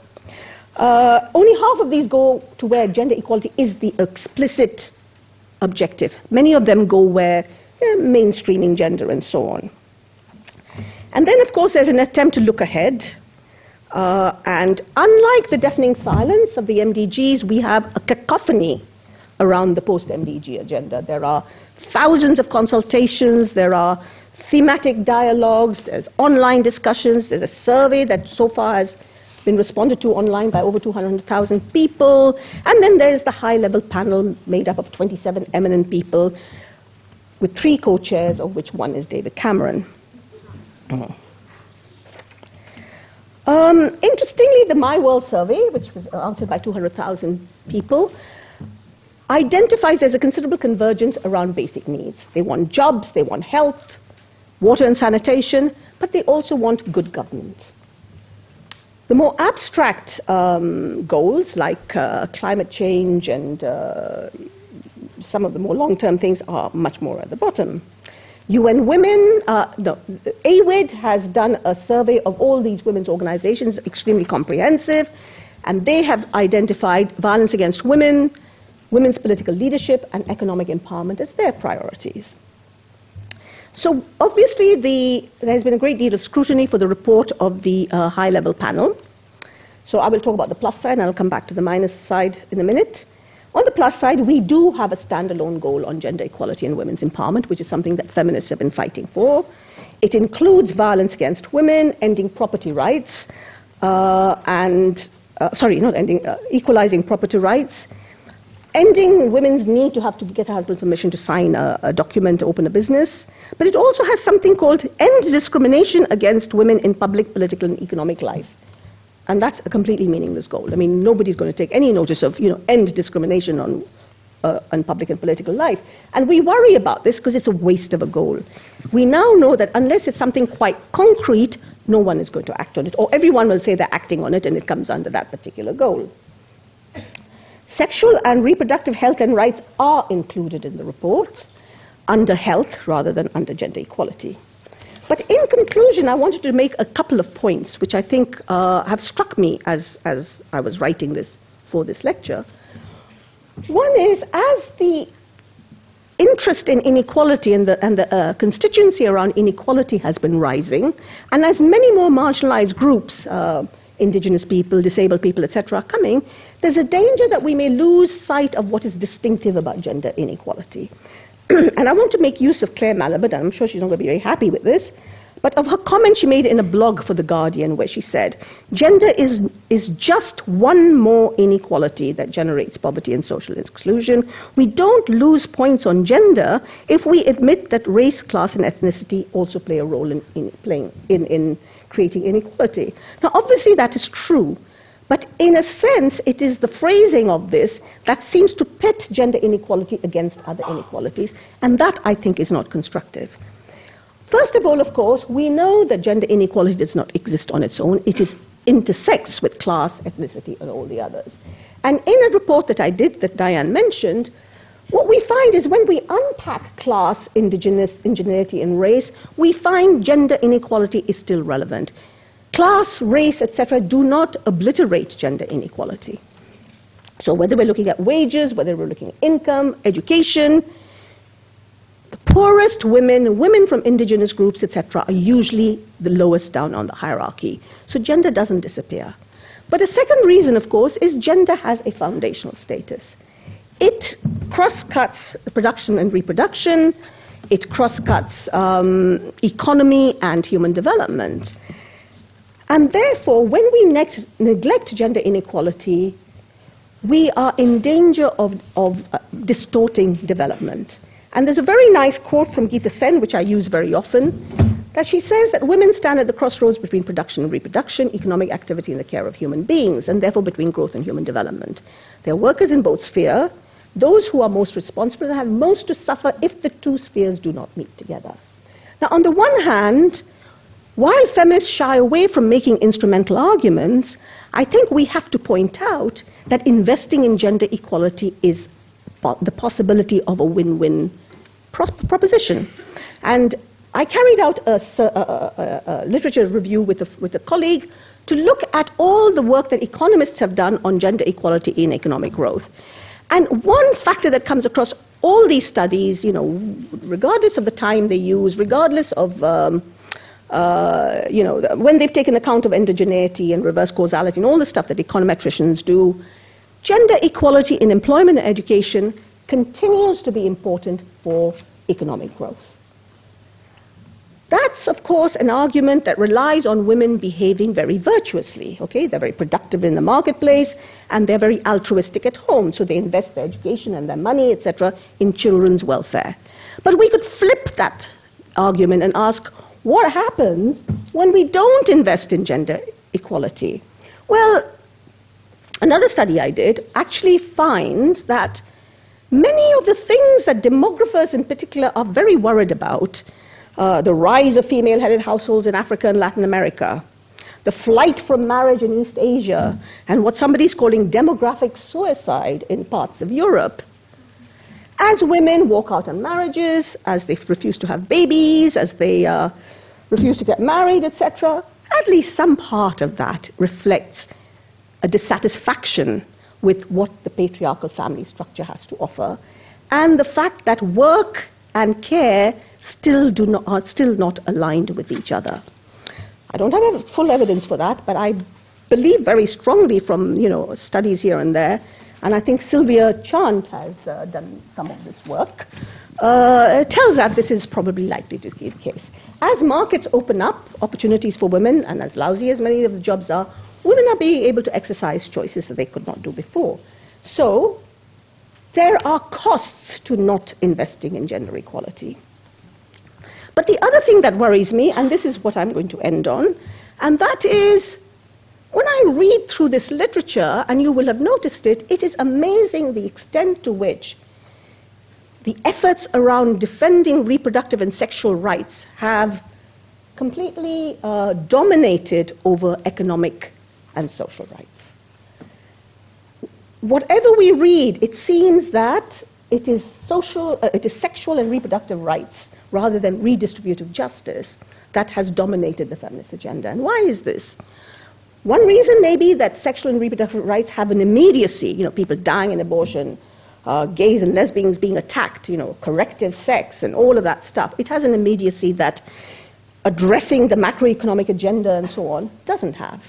Uh, only half of these go to where gender equality is the explicit objective. Many of them go where mainstreaming gender and so on. And then, of course, there's an attempt to look ahead. Uh, and unlike the deafening silence of the MDGs, we have a cacophony around the post MDG agenda. There are thousands of consultations, there are thematic dialogues, there's online discussions, there's a survey that so far has been responded to online by over 200,000 people, and then there's the high level panel made up of 27 eminent people with three co chairs, of which one is David Cameron. Um, interestingly, the My World survey, which was answered by 200,000 people, identifies there's a considerable convergence around basic needs. They want jobs, they want health, water and sanitation, but they also want good government. The more abstract um, goals, like uh, climate change and uh, some of the more long term things, are much more at the bottom. UN Women, uh, no, AWID has done a survey of all these women's organizations, extremely comprehensive, and they have identified violence against women, women's political leadership, and economic empowerment as their priorities. So obviously the, there has been a great deal of scrutiny for the report of the uh, high-level panel. So I will talk about the plus side, and I'll come back to the minus side in a minute. On the plus side, we do have a standalone goal on gender equality and women's empowerment, which is something that feminists have been fighting for. It includes violence against women, ending property rights, uh, and, uh, sorry, not ending, uh, equalizing property rights, ending women's need to have to get a husband's permission to sign a, a document to open a business. But it also has something called end discrimination against women in public, political, and economic life. And that's a completely meaningless goal. I mean, nobody's going to take any notice of, you know, end discrimination on, uh, on public and political life. And we worry about this because it's a waste of a goal. We now know that unless it's something quite concrete, no one is going to act on it. Or everyone will say they're acting on it and it comes under that particular goal. Sexual and reproductive health and rights are included in the report under health rather than under gender equality. But in conclusion, I wanted to make a couple of points which I think uh, have struck me as, as I was writing this for this lecture. One is, as the interest in inequality and the, and the uh, constituency around inequality has been rising, and as many more marginalized groups, uh, indigenous people, disabled people, etc., are coming, there's a danger that we may lose sight of what is distinctive about gender inequality. and I want to make use of Claire Melamed, and I'm sure she's not going to be very happy with this, but of her comment she made in a blog for The Guardian where she said, gender is, is just one more inequality that generates poverty and social exclusion. We don't lose points on gender if we admit that race, class, and ethnicity also play a role in, in playing, in, in creating inequality. Now, obviously, that is true. But in a sense, it is the phrasing of this that seems to pit gender inequality against other inequalities, and that I think is not constructive. First of all, of course, we know that gender inequality does not exist on its own. It is intersects with class, ethnicity, and all the others. And in a report that I did that Diane mentioned, what we find is when we unpack class, indigenous, indigeneity, and race, we find gender inequality is still relevant. Class, race, etc., do not obliterate gender inequality. So whether we're looking at wages, whether we're looking at income, education, the poorest women, women from indigenous groups, etc., are usually the lowest down on the hierarchy. So gender doesn't disappear. But a second reason, of course, is gender has a foundational status. It cross-cuts production and reproduction. It cross-cuts um, economy and human development. And therefore, when we ne- neglect gender inequality, we are in danger of, of uh, distorting development. And there's a very nice quote from Gita Sen, which I use very often, that she says that women stand at the crossroads between production and reproduction, economic activity and the care of human beings, and therefore between growth and human development. They are workers in both spheres, those who are most responsible have most to suffer if the two spheres do not meet together. Now, on the one hand, while feminists shy away from making instrumental arguments, I think we have to point out that investing in gender equality is the possibility of a win-win proposition. And I carried out a, a, a, a literature review with a, with a colleague to look at all the work that economists have done on gender equality in economic growth. And one factor that comes across all these studies, you know, regardless of the time they use, regardless of, um, uh, you know, when they've taken account of endogeneity and reverse causality and all the stuff that econometricians do, gender equality in employment and education continues to be important for economic growth. That's, of course, an argument that relies on women behaving very virtuously. Okay? They're very productive in the marketplace and they're very altruistic at home, so they invest their education and their money, etc., in children's welfare. But we could flip that argument and ask what happens when we don't invest in gender equality? Well, another study I did actually finds that many of the things that demographers in particular are very worried about uh, the rise of female headed households in Africa and Latin America, the flight from marriage in East Asia, and what somebody's calling demographic suicide in parts of Europe. As women walk out on marriages, as they refuse to have babies, as they uh, refuse to get married, etc., at least some part of that reflects a dissatisfaction with what the patriarchal family structure has to offer, and the fact that work and care still do not, are still not aligned with each other. I don't have full evidence for that, but I believe very strongly from you know studies here and there, and I think Sylvia Chant has uh, done some of this work. Uh, tells that this is probably likely to be the case. As markets open up, opportunities for women, and as lousy as many of the jobs are, women are being able to exercise choices that they could not do before. So there are costs to not investing in gender equality. But the other thing that worries me, and this is what I'm going to end on, and that is when I read through this literature, and you will have noticed it, it is amazing the extent to which the efforts around defending reproductive and sexual rights have completely uh, dominated over economic and social rights. Whatever we read, it seems that it is social, uh, it is sexual and reproductive rights rather than redistributive justice that has dominated the feminist agenda. And why is this? One reason may be that sexual and reproductive rights have an immediacy, you know, people dying in abortion, uh, gays and lesbians being attacked, you know, corrective sex and all of that stuff, it has an immediacy that addressing the macroeconomic agenda and so on doesn't have.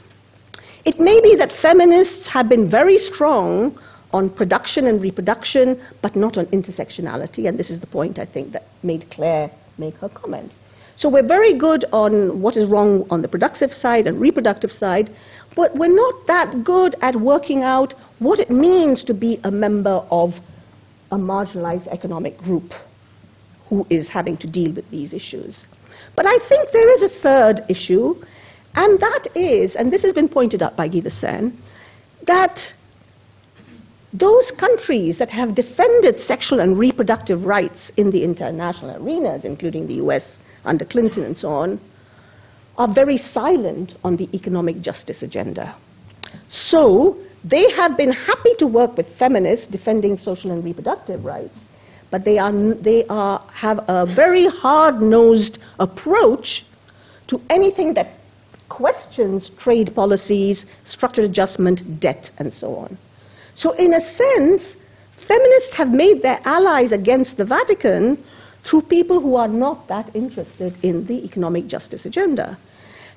It may be that feminists have been very strong on production and reproduction, but not on intersectionality, and this is the point I think that made Claire make her comment. So we're very good on what is wrong on the productive side and reproductive side, but we're not that good at working out what it means to be a member of a marginalized economic group who is having to deal with these issues. But I think there is a third issue, and that is, and this has been pointed out by Gita Sen, that those countries that have defended sexual and reproductive rights in the international arenas, including the US under Clinton and so on, are very silent on the economic justice agenda. So they have been happy to work with feminists defending social and reproductive rights, but they, are, they are, have a very hard-nosed approach to anything that questions trade policies, structural adjustment, debt, and so on. So in a sense, feminists have made their allies against the Vatican through people who are not that interested in the economic justice agenda.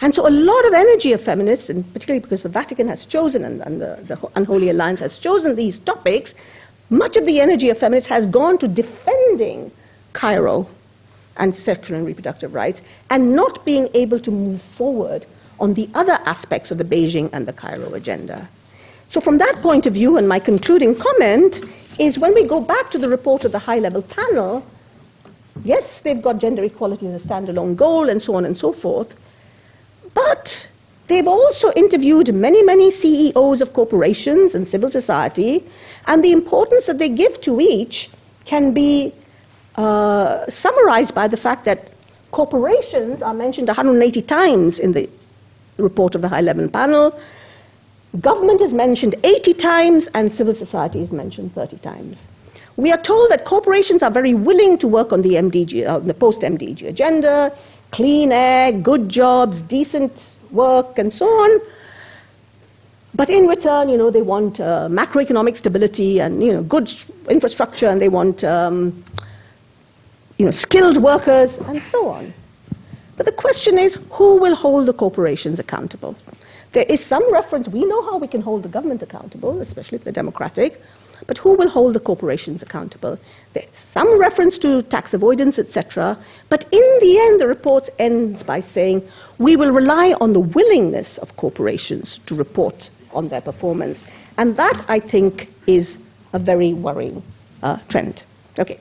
And so a lot of energy of feminists, and particularly because the Vatican has chosen and, and the, the, Unholy Alliance has chosen these topics, much of the energy of feminists has gone to defending Cairo and sexual and reproductive rights and not being able to move forward on the other aspects of the Beijing and the Cairo agenda. So from that point of view, and my concluding comment is when we go back to the report of the high-level panel, Yes, they've got gender equality as a standalone goal and so on and so forth. But they've also interviewed many, many CEOs of corporations and civil society, and the importance that they give to each can be uh, summarized by the fact that corporations are mentioned 180 times in the report of the high level panel. Government is mentioned 80 times, and civil society is mentioned 30 times. We are told that corporations are very willing to work on the MDG, uh, the post-MDG agenda, clean air, good jobs, decent work, and so on. But in return, you know, they want uh, macroeconomic stability and you know good infrastructure, and they want um, you know skilled workers and so on. But the question is, who will hold the corporations accountable? There is some reference. We know how we can hold the government accountable, especially if they're democratic. But who will hold the corporations accountable? There's some reference to tax avoidance, etc. But in the end, the report ends by saying we will rely on the willingness of corporations to report on their performance. And that, I think, is a very worrying uh, trend. Okay.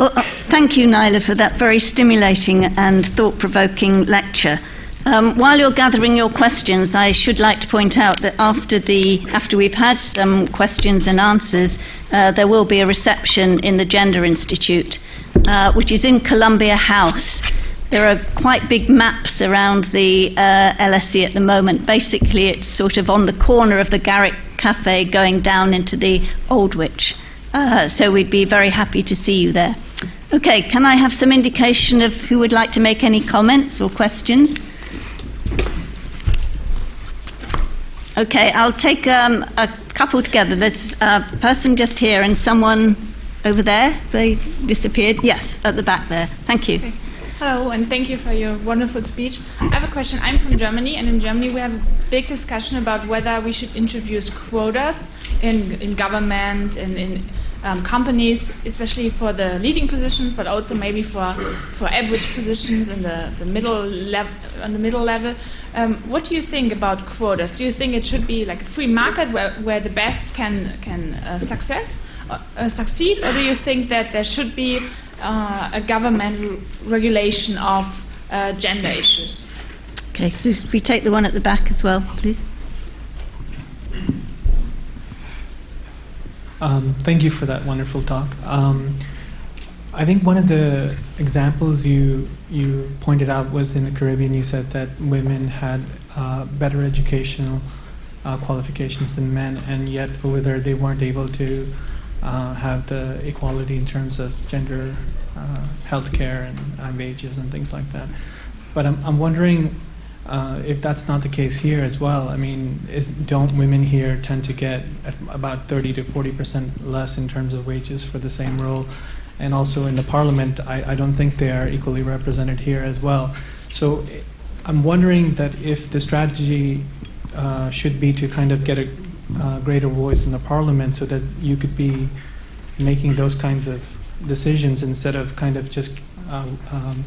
Well, uh, thank you, Naila, for that very stimulating and thought provoking lecture. Um, while you're gathering your questions, I should like to point out that after, the, after we've had some questions and answers, uh, there will be a reception in the Gender Institute, uh, which is in Columbia House. There are quite big maps around the uh, LSE at the moment. Basically, it's sort of on the corner of the Garrick Cafe going down into the Aldwych. Uh, so we'd be very happy to see you there. Okay, can I have some indication of who would like to make any comments or questions? Okay, I'll take um, a couple together. There's a person just here and someone over there. They disappeared. Yes, at the back there. Thank you.
Okay. Hello, and thank you for your wonderful speech. I have a question. I'm from Germany, and in Germany we have a big discussion about whether we should introduce quotas in, in government and in um, companies, especially for the leading positions, but also maybe for, for average positions in the, the middle. On the middle level, um, what do you think about quotas? Do you think it should be like a free market where, where the best can can uh, success uh, succeed, or do you think that there should be uh, a governmental regulation of uh, gender issues.
Okay, so we take the one at the back as well, please.
Um, thank you for that wonderful talk. Um, I think one of the examples you you pointed out was in the Caribbean. You said that women had uh, better educational uh, qualifications than men, and yet over there they weren't able to uh, have the equality in terms of gender, uh, and wages and things like that. But I'm, I'm wondering uh, if that's not the case here as well. I mean, is, don't women here tend to get about 30 to 40 percent less in terms of wages for the same role? And also in the parliament, I, I don't think they are equally represented here as well. So I'm wondering that if the strategy uh, should be to kind of get a uh, greater voice in the parliament so that you could be making those kinds of decisions instead of kind of just uh, um,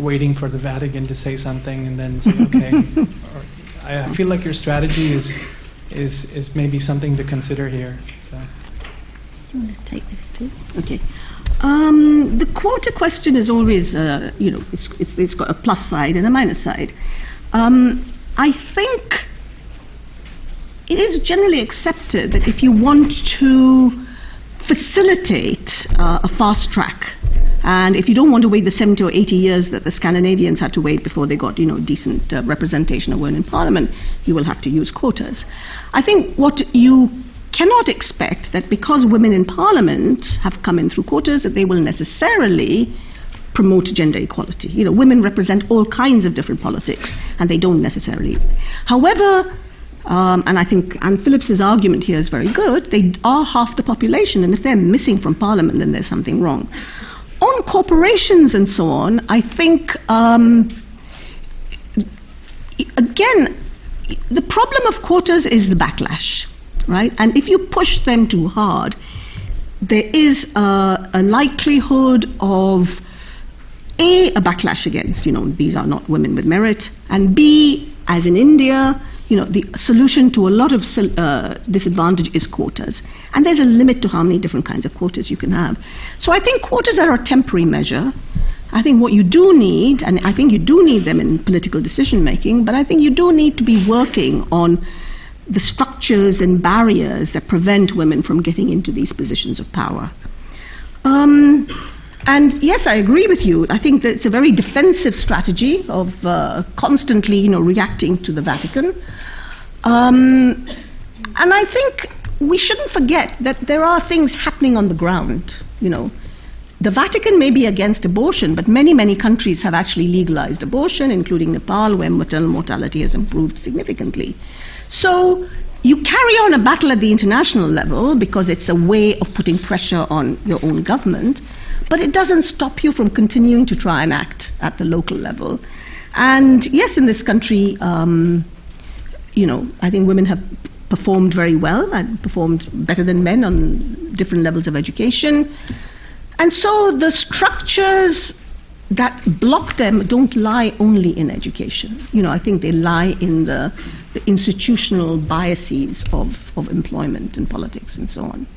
waiting for the Vatican to say something and then say, okay. or I feel like your strategy is, is, is maybe something to consider here. So.
You want to take this too? Okay. Um, the quota question is always, uh, you know, it's, it's, it's got a plus side and a minus side. Um, I think it is generally accepted that if you want to facilitate uh, a fast track, and if you don't want to wait the 70 or 80 years that the Scandinavians had to wait before they got, you know, decent uh, representation of women in parliament, you will have to use quotas. I think what you cannot expect that because women in parliament have come in through quotas that they will necessarily promote gender equality. You know, women represent all kinds of different politics, and they don't necessarily. However, um, and I think Anne Phillips's argument here is very good. They are half the population, and if they're missing from Parliament, then there's something wrong. On corporations and so on, I think, um, again, the problem of quotas is the backlash, right? And if you push them too hard, there is a, a likelihood of a, a backlash against, you know, these are not women with merit, and B, as in India, you know, the solution to a lot of uh, disadvantage is quotas. And there's a limit to how many different kinds of quotas you can have. So I think quotas are a temporary measure. I think what you do need, and I think you do need them in political decision making, but I think you do need to be working on the structures and barriers that prevent women from getting into these positions of power. Um, and yes, I agree with you. I think that it's a very defensive strategy of uh, constantly, you know, reacting to the Vatican. Um, and I think we shouldn't forget that there are things happening on the ground. You know, the Vatican may be against abortion, but many, many countries have actually legalized abortion, including Nepal, where maternal mortality has improved significantly. So you carry on a battle at the international level because it's a way of putting pressure on your own government. But it doesn't stop you from continuing to try and act at the local level. And yes, in this country, um, you know, I think women have performed very well and performed better than men on different levels of education. And so the structures that block them don't lie only in education. You know, I think they lie in the, the institutional biases of, of employment and politics and so on.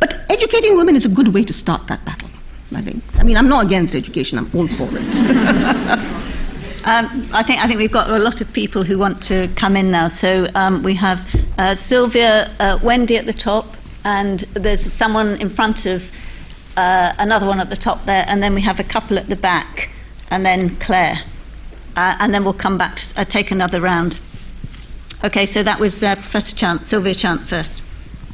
But educating women is a good way to start that battle. I think. I mean, I'm not against education. I'm all for it.
um, I think I think we've got a lot of people who want to come in now. So um, we have uh, Sylvia, uh, Wendy at the top, and there's someone in front of uh, another one at the top there, and then we have a couple at the back, and then Claire, uh, and then we'll come back to uh, take another round. Okay, so that was uh, Professor Chant, Sylvia Chant first.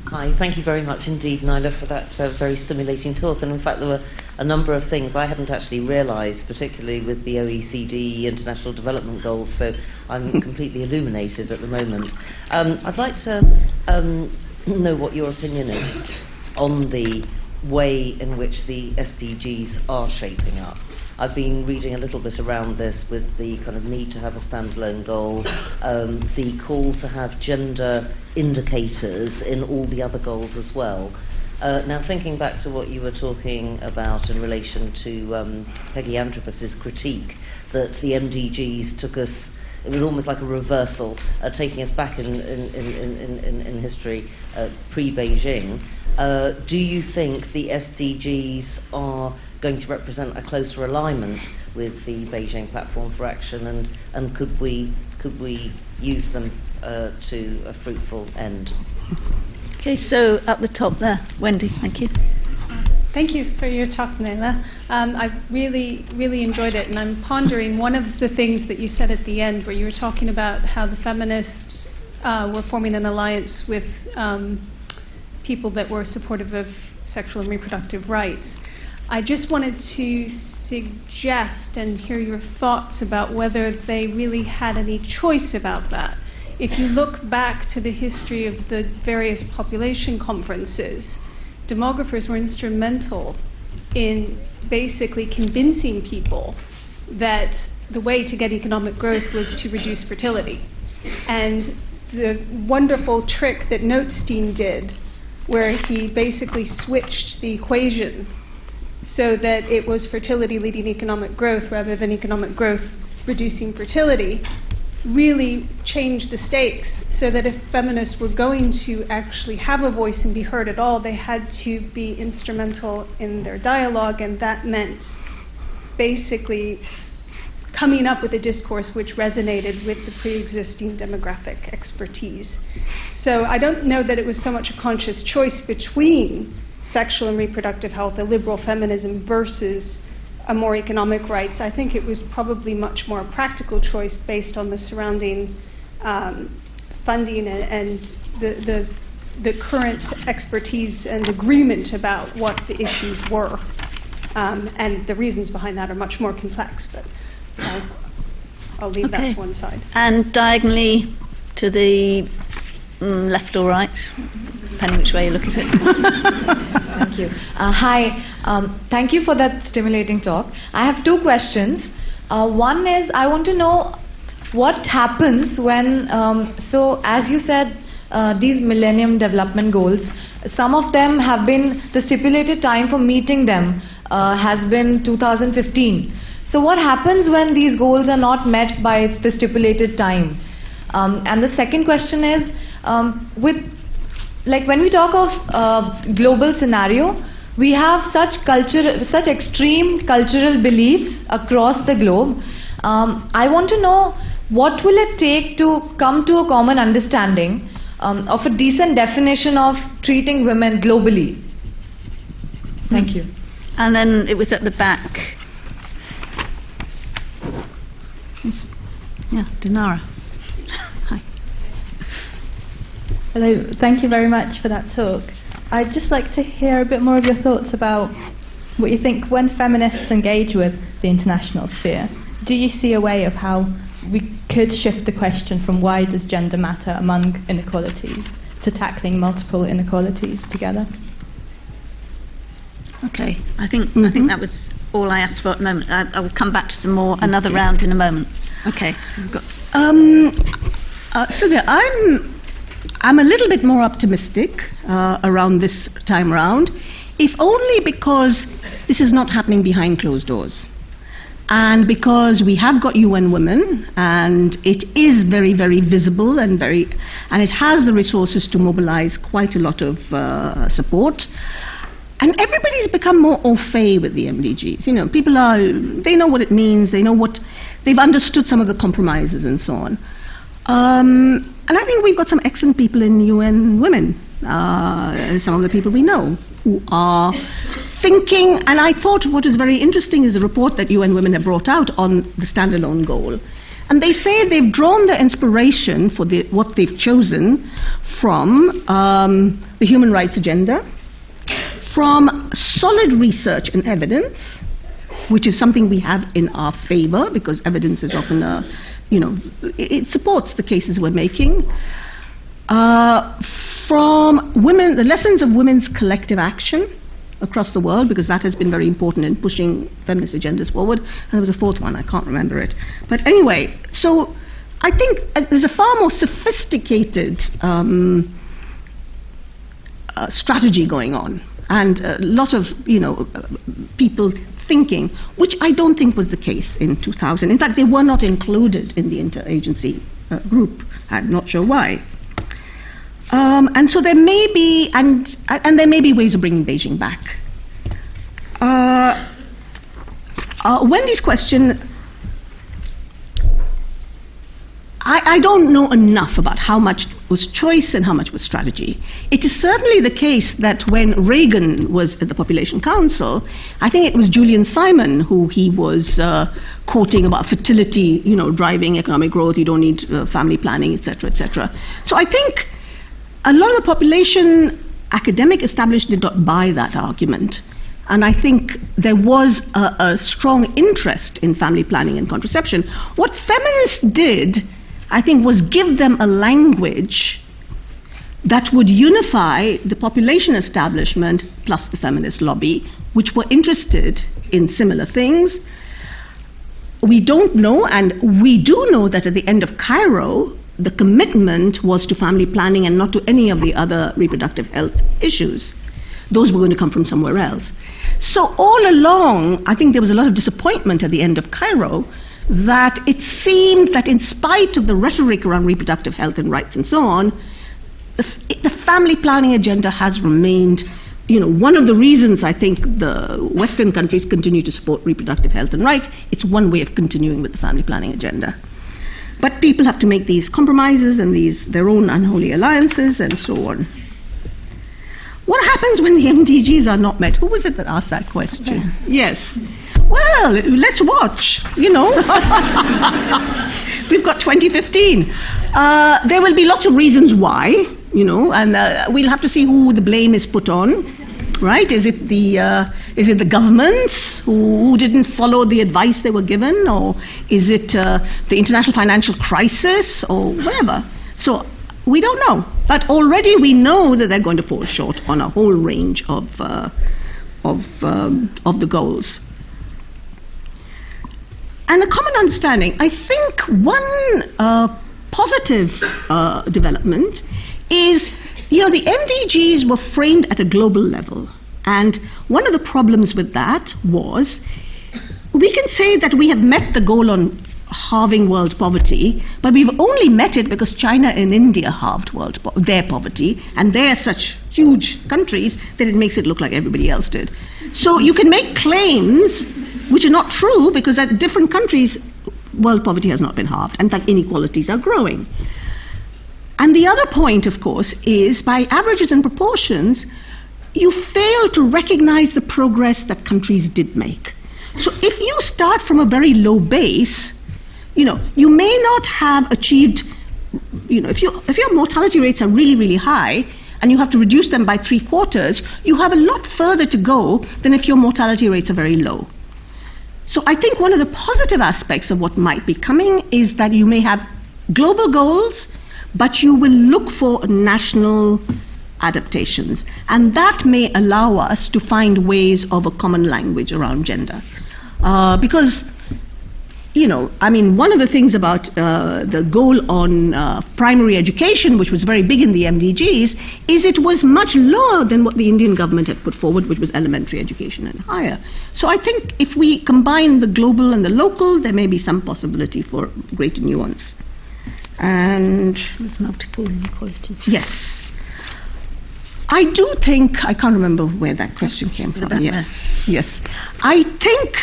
Hi, thank you very much indeed, Naila, for that uh, very stimulating talk. And in fact, there were a number of things I hadn't actually realised, particularly with the OECD International Development Goals, so I'm completely illuminated at the moment. Um, I'd like to um, know what your opinion is on the way in which the SDGs are shaping up. I've been reading a little bit around this with the kind of need to have a standalone goal, um, the call to have gender indicators in all the other goals as well. Uh, now, thinking back to what you were talking about in relation to um, Peggy Antrobus's critique, that the MDGs took us it was almost like a reversal, uh, taking us back in, in, in, in, in history uh, pre Beijing. Uh, do you think the SDGs are going to represent a closer alignment with the Beijing Platform for Action, and, and could, we, could we use them uh, to a fruitful end?
Okay, so at the top there, Wendy, thank you.
Thank you for your talk, Naila. Um, I really, really enjoyed it, and I'm pondering one of the things that you said at the end, where you were talking about how the feminists uh, were forming an alliance with um, people that were supportive of sexual and reproductive rights. I just wanted to suggest and hear your thoughts about whether they really had any choice about that. If you look back to the history of the various population conferences, demographers were instrumental in basically convincing people that the way to get economic growth was to reduce fertility. And the wonderful trick that Notestein did, where he basically switched the equation so that it was fertility leading economic growth rather than economic growth reducing fertility, really changed the stakes so that if feminists were going to actually have a voice and be heard at all, they had to be instrumental in their dialogue, and that meant basically coming up with a discourse which resonated with the pre existing demographic expertise. So I don't know that it was so much a conscious choice between sexual and reproductive health, a liberal feminism versus more economic rights. I think it was probably much more a practical choice based on the surrounding um, funding and, and the, the, the, current expertise and agreement about what the issues were. Um, and the reasons behind that are much more complex, but uh, I'll leave
okay.
that to one side.
And diagonally to the mm, left or right, depending which way you look at it.
Thank you. Uh, hi. Um, thank you for that stimulating talk. I have two questions. Uh, one is I want to know what happens when, um, so as you said, uh, these Millennium Development Goals, some of them have been, the stipulated time for meeting them uh, has been 2015. So what happens when these goals are not met by the stipulated time? Um, and the second question is, um, with like when we talk of uh, global scenario, we have such culture, such extreme cultural beliefs across the globe. Um, I want to know what will it take to come to a common understanding um, of a decent definition of treating women globally. Thank you.
And then it was at the back. Yeah, Dinara.
Hello, thank you very much for that talk. I'd just like to hear a bit more of your thoughts about what you think when feminists engage with the international sphere. Do you see a way of how we could shift the question from why does gender matter among inequalities to tackling multiple inequalities together?
Okay, I think mm-hmm. I think that was all I asked for at the moment. I, I will come back to some more another round in a moment. Okay, so we've got.
Um, uh, Sylvia, I'm I'm a little bit more optimistic uh, around this time round, if only because this is not happening behind closed doors. And because we have got UN Women, and it is very, very visible and very, and it has the resources to mobilize quite a lot of uh, support. And everybody's become more au fait with the MDGs. You know, people are, they know what it means, they know what, they've understood some of the compromises and so on. Um, and I think we've got some excellent people in UN Women, uh, some of the people we know, who are thinking. And I thought what is very interesting is the report that UN Women have brought out on the standalone goal. And they say they've drawn their inspiration for the, what they've chosen from um, the human rights agenda, from solid research and evidence, which is something we have in our favor because evidence is often a you know, it, supports the cases we're making. Uh, from women, the lessons of women's collective action across the world, because that has been very important in pushing feminist agendas forward. And there was a fourth one, I can't remember it. But anyway, so I think uh, there's a far more sophisticated um, uh, strategy going on, and a lot of you know people thinking, which I don't think was the case in 2000. In fact, they were not included in the interagency uh, group. I'm not sure why. Um, and so there may be, and, and there may be ways of bringing Beijing back. Uh, uh, Wendy's question, I, I don't know enough about how much was choice and how much was strategy. It is certainly the case that when Reagan was at the Population Council, I think it was Julian Simon who he was uh, quoting about fertility, you know, driving economic growth, you don't need uh, family planning, etc., etc. So I think a lot of the population academic establishment did not buy that argument. And I think there was a, a strong interest in family planning and contraception. What feminists did I think, was give them a language that would unify the population establishment plus the feminist lobby, which were interested in similar things. We don't know, and we do know that at the end of Cairo, the commitment was to family planning and not to any of the other reproductive health issues. Those were going to come from somewhere else. So, all along, I think there was a lot of disappointment at the end of Cairo that it seemed that in spite of the rhetoric around reproductive health and rights and so on, the, the family planning agenda has remained you know, one of the reasons I think the Western countries continue to support reproductive health and rights, it's one way of continuing with the family planning agenda. But people have to make these compromises and these their own unholy alliances and so on. What happens when the MDGs are not met? Who was it that asked that question? Yes. Well, let's watch, you know. We've got 2015. Uh, there will be lots of reasons why, you know, and uh, we'll have to see who the blame is put on. Right? Is it the uh, is it the governments who, who, didn't follow the advice they were given, or is it uh, the international financial crisis, or whatever? So we don't know. But already we know that they're going to fall short on a whole range of, uh, of, um, of the goals. And the common understanding, I think one uh, positive uh, development is, you know, the MDGs were framed at a global level. And one of the problems with that was we can say that we have met the goal on halving world poverty, but we've only met it because China and India halved world po- their poverty, and they're such huge countries that it makes it look like everybody else did. So you can make claims which are not true because at different countries, world poverty has not been halved. In fact, inequalities are growing. And the other point, of course, is by averages and proportions, you fail to recognize the progress that countries did make. So if you start from a very low base, you know, you may not have achieved, you know, if, you, if your mortality rates are really, really high, and you have to reduce them by three quarters, you have a lot further to go than if your mortality rates are very low. So I think one of the positive aspects of what might be coming is that you may have global goals, but you will look for national adaptations. And that may allow us to find ways of a common language around gender. Uh, because you know, I mean, one of the things about uh, the goal on uh, primary education, which was very big in the MDGs, is it was much lower than what the Indian government had put forward, which was elementary education and higher. So I think if we combine the global and the local, there may be some possibility for greater nuance. And
there's multiple inequalities.
Yes. I do think I can't remember where that question came from. Yes, yes. I think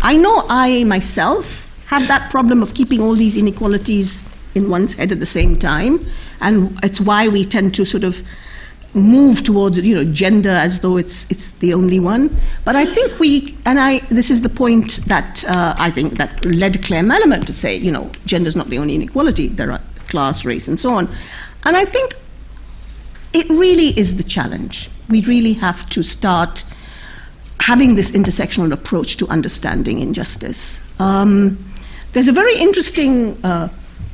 I know I myself have that problem of keeping all these inequalities in one's head at the same time, and it's why we tend to sort of move towards you know gender as though it's it's the only one. But I think we and I this is the point that uh, I think that led Claire Melamed to say you know gender is not the only inequality. There are class, race, and so on. And I think it really is the challenge. We really have to start having this intersectional approach to understanding injustice. Um, there's a very interesting uh,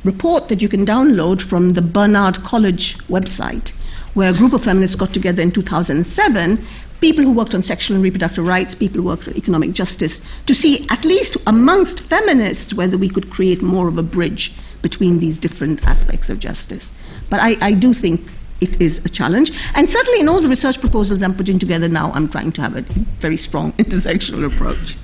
report that you can download from the Barnard College website, where a group of feminists got together in 2007, people who worked on sexual and reproductive rights, people who worked on economic justice, to see, at least amongst feminists, whether we could create more of a bridge between these different aspects of justice. But I, I do think it is a challenge. And certainly in all the research proposals I'm putting together now, I'm trying to have a very strong intersectional approach.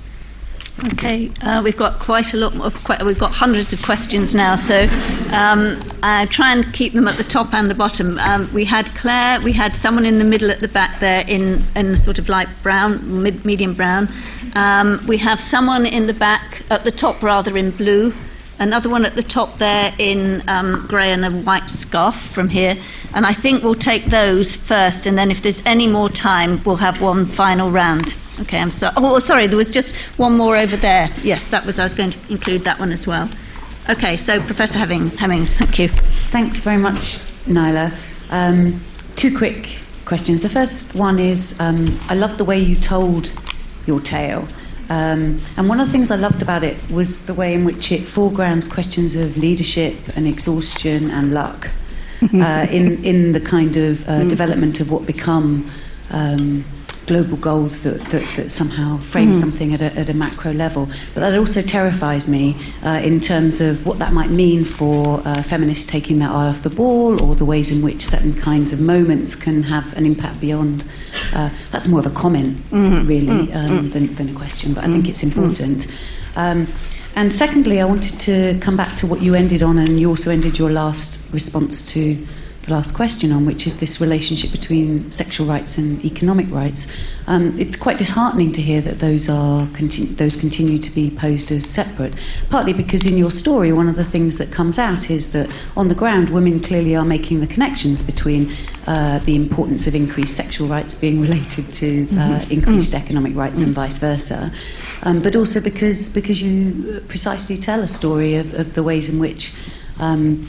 Okay, uh, we've got quite a lot of quite, we've got hundreds of questions now, so um, I try and keep them at the top and the bottom. Um, we had Claire, we had someone in the middle at the back there in, in sort of light brown, mid, medium brown. Um, we have someone in the back at the top rather in blue. Another one at the top there in um, grey and a white scarf from here. And I think we'll take those first, and then if there's any more time, we'll have one final round. Okay, I'm sorry. Oh, sorry, there was just one more over there. Yes, that was, I was going to include that one as well. Okay, so Professor Hemmings, Hemmings thank you.
Thanks very much, Naila. Um, two quick questions. The first one is um, I love the way you told your tale. Um, and one of the things I loved about it was the way in which it foregrounds questions of leadership and exhaustion and luck uh, in, in the kind of uh, mm. development of what become um, global goals that, that, that somehow frame mm. something at a, at a, macro level. But that also terrifies me uh, in terms of what that might mean for uh, feminists taking their eye off the ball or the ways in which certain kinds of moments can have an impact beyond. Uh, that's more of a comment, mm. really, mm. Um, mm. than, than, a question, but I think it's important. Um, and secondly, I wanted to come back to what you ended on, and you also ended your last response to the last question on, which is this relationship between sexual rights and economic rights. Um, it's quite disheartening to hear that those are conti- those continue to be posed as separate. Partly because in your story, one of the things that comes out is that on the ground, women clearly are making the connections between uh, the importance of increased sexual rights being related to uh, mm-hmm. increased mm-hmm. economic rights mm-hmm. and vice versa. Um, but also because because you precisely tell a story of, of the ways in which um,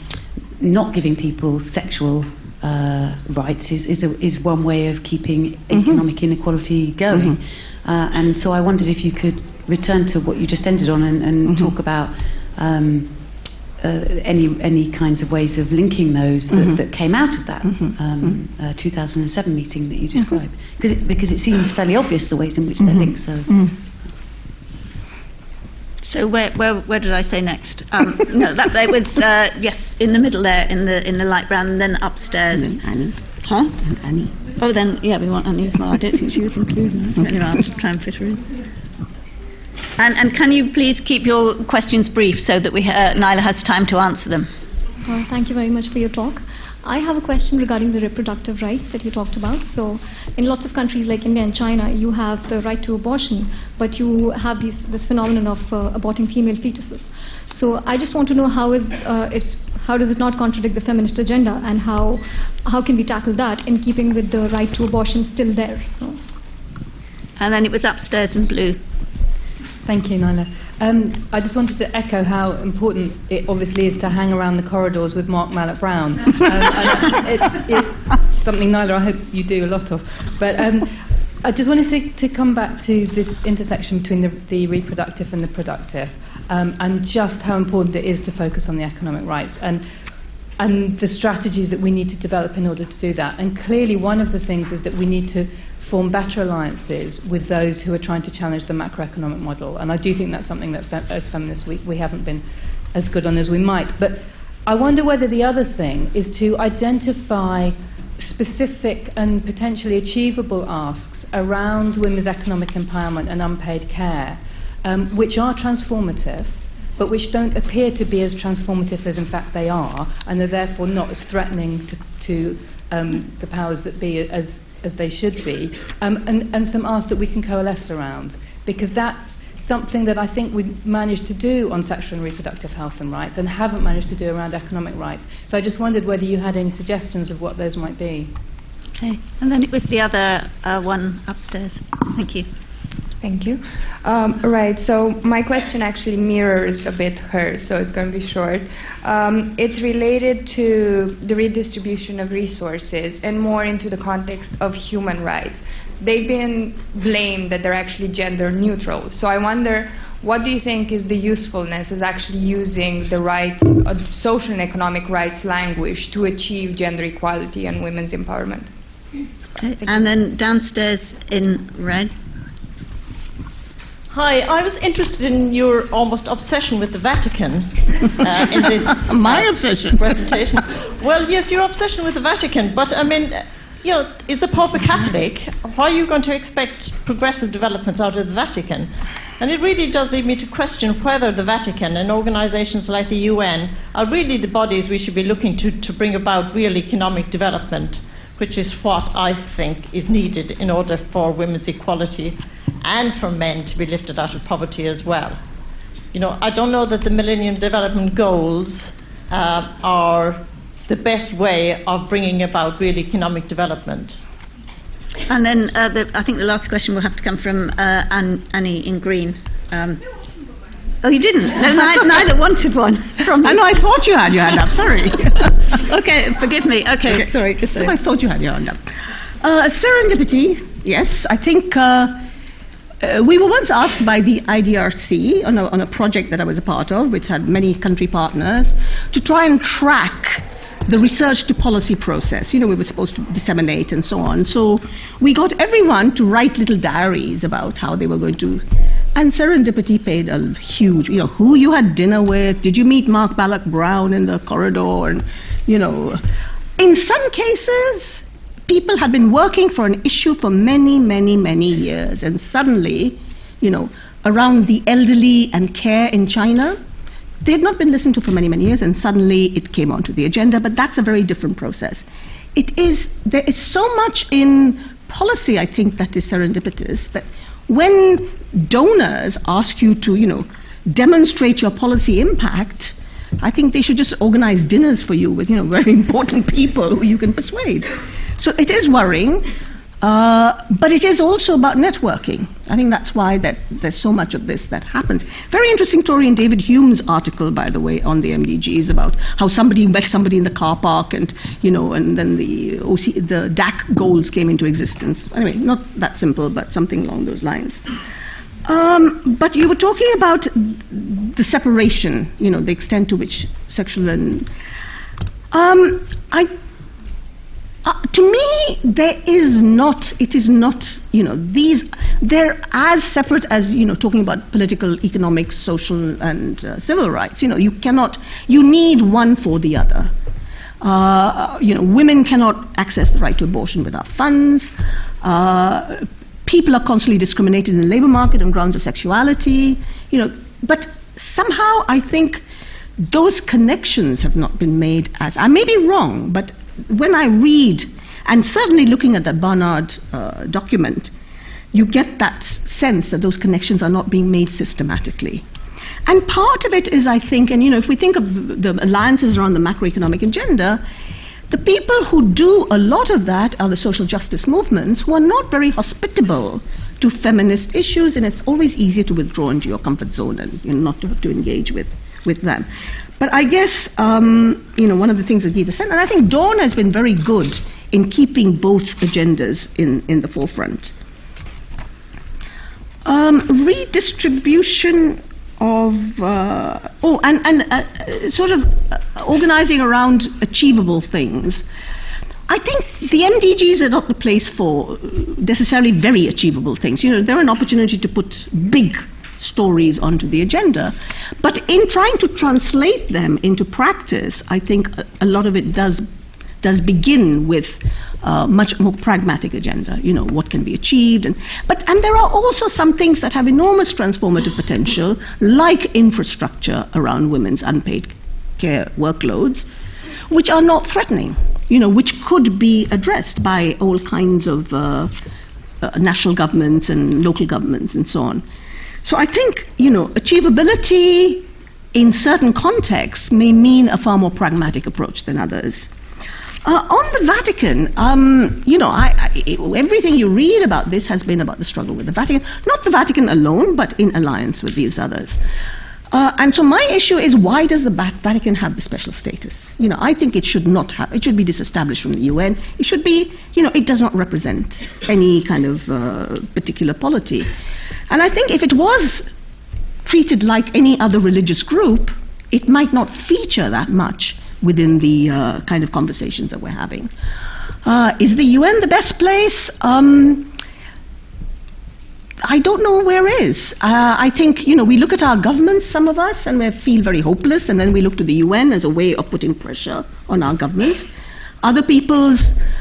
not giving people sexual uh, rights is, is, a, is, one way of keeping mm-hmm. economic inequality going. Mm-hmm. Uh, and so I wondered if you could return to what you just ended on and, and mm-hmm. talk about um, uh, any any kinds of ways of linking those that, mm-hmm. that came out of that um, mm-hmm. uh, 2007 meeting that you mm-hmm. described, because it, because it seems fairly obvious the ways in which they're linked. So.
So where, where, where did I say next? Um, no, that there was uh, yes in the middle there in the in the light brown, and then upstairs.
And then Annie.
Huh?
And Annie.
Oh, then yeah, we want Annie as well. I don't think she was included. Okay. Anyway, I'll try and fit her in. And, and can you please keep your questions brief so that we uh, Naila has time to answer them?
Well, thank you very much for your talk. I have a question regarding the reproductive rights that you talked about. So, in lots of countries like India and China, you have the right to abortion, but you have these, this phenomenon of uh, aborting female fetuses. So, I just want to know how is uh, it's how does it not contradict the feminist agenda, and how how can we tackle that in keeping with the right to abortion still there? So.
And then it was upstairs in blue.
Thank you, Naila. Um, I just wanted to echo how important it obviously is to hang around the corridors with Mark Malloch Brown. Um, it's, it's, something, Naila, I hope you do a lot of. But um, I just wanted to, to, come back to this intersection between the, the reproductive and the productive, um, and just how important it is to focus on the economic rights. And and the strategies that we need to develop in order to do that. And clearly, one of the things is that we need to form better alliances with those who are trying to challenge the macroeconomic model. And I do think that's something that, as feminists, we, we haven't been as good on as we might. But I wonder whether the other thing is to identify specific and potentially achievable asks around women's economic empowerment and unpaid care, um, which are transformative, but which don't appear to be as transformative as in fact they are, and are therefore not as threatening to, to um, the powers that be as as they should be, um, and, and some asks that we can coalesce around, because that's something that I think we managed to do on sexual and reproductive health and rights and haven't managed to do around economic rights. So I just wondered whether you had any suggestions of what those might be.
Okay, and then it was the other uh, one upstairs. Thank you.
Thank you. Um, right, so my question actually mirrors a bit hers, so it's going to be short. Um, it's related to the redistribution of resources and more into the context of human rights. They've been blamed that they're actually gender neutral. So I wonder what do you think is the usefulness of actually using the rights, uh, social and economic rights language to achieve gender equality and women's empowerment?
And then downstairs in red.
Hi, I was interested in your almost obsession with the Vatican uh, in this
my obsession
presentation. well, yes, your obsession with the Vatican, but I mean, you know, is the Pope a Catholic? How are you going to expect progressive developments out of the Vatican? And it really does lead me to question whether the Vatican and organizations like the UN are really the bodies we should be looking to to bring about real economic development, which is what I think is needed in order for women's equality and for men to be lifted out of poverty as well. you know, I don't know that the Millennium Development Goals uh, are the best way of bringing about real economic development.
And then uh, the, I think the last question will have to come from uh, Ann, Annie in Green. Um, oh, you didn't? No, neither, neither wanted one from
I know, I thought you had your hand up, sorry.
okay, forgive me. Okay, okay. sorry. Just
I thought you had your hand up. Uh, serendipity, yes. I think uh, uh, we were once asked by the IDRC on a, on a project that I was a part of, which had many country partners, to try and track the research to policy process. You know, we were supposed to disseminate and so on. So we got everyone to write little diaries about how they were going to. And serendipity paid a huge, you know, who you had dinner with, did you meet Mark Malloch Brown in the corridor, and, you know. In some cases, people had been working for an issue for many, many, many years, and suddenly, you know, around the elderly and care in China, they had not been listened to for many, many years, and suddenly it came onto the agenda, but that's a very different process. It is, there is so much in policy, I think, that is serendipitous, that when donors ask you to, you know, demonstrate your policy impact, I think they should just organize dinners for you with, you know, very important people who you can persuade. So it is worrying. Uh, but it is also about networking. I think that's why that there's so much of this that happens. Very interesting story in David Hulme's article, by the way, on the MDGs about how somebody met somebody in the car park, and you know, and then the OC, the DAC goals came into existence. Anyway, not that simple, but something along those lines. Um, but you were talking about the separation, you know, the extent to which sexual and um, I uh, to me, there is not, it is not, you know, these, they're as separate as, you know, talking about political, economic, social, and uh, civil rights. You know, you cannot, you need one for the other. Uh, you know, women cannot access the right to abortion without funds. Uh, people are constantly discriminated in the labor market on grounds of sexuality. You know, but somehow I think those connections have not been made as, I may be wrong, but when I read, and certainly looking at that Barnard uh, document, you get that sense that those connections are not being made systematically. And part of it is, I think, and you know, if we think of the alliances around the macroeconomic agenda, the people who do a lot of that are the social justice movements who are not very hospitable to feminist issues, and it's always easier to withdraw into your comfort zone and you know, not to have to engage with, with them. But I guess, um, you know, one of the things that Gita said, and I think DAWN has been very good in keeping both agendas in, in the forefront. Um, redistribution of, uh, oh, and, and uh, sort of uh, organizing around achievable things. I think the MDGs are not the place for necessarily very achievable things. You know, they're an opportunity to put big stories onto the agenda. But in trying to translate them into practice, I think a, lot of it does does begin with a much more pragmatic agenda. You know what can be achieved, and but and there are also some things that have enormous transformative potential, like infrastructure around women's unpaid care workloads, which are not threatening. You know, which could be addressed by all kinds of uh, uh, national governments and local governments and so on. So I think, you know, achievability in certain contexts may mean a far more pragmatic approach than others. Uh, on the Vatican, um, you know, I, I, everything you read about this has been about the struggle with the Vatican. Not the Vatican alone, but in alliance with these others. Uh, and so my issue is why does the Vatican have the special status? You know, I think it should not have. It should be disestablished from the UN. It should be, you know, it does not represent any kind of uh, particular polity. And I think if it was treated like any other religious group, it might not feature that much within the uh, kind of conversations that we're having. Uh, is the UN the best place? Um, I don't know where is. Uh, I think, you know, we look at our governments, some of us, and we feel very hopeless, and then we look to the UN as a way of putting pressure on our governments. Other people's,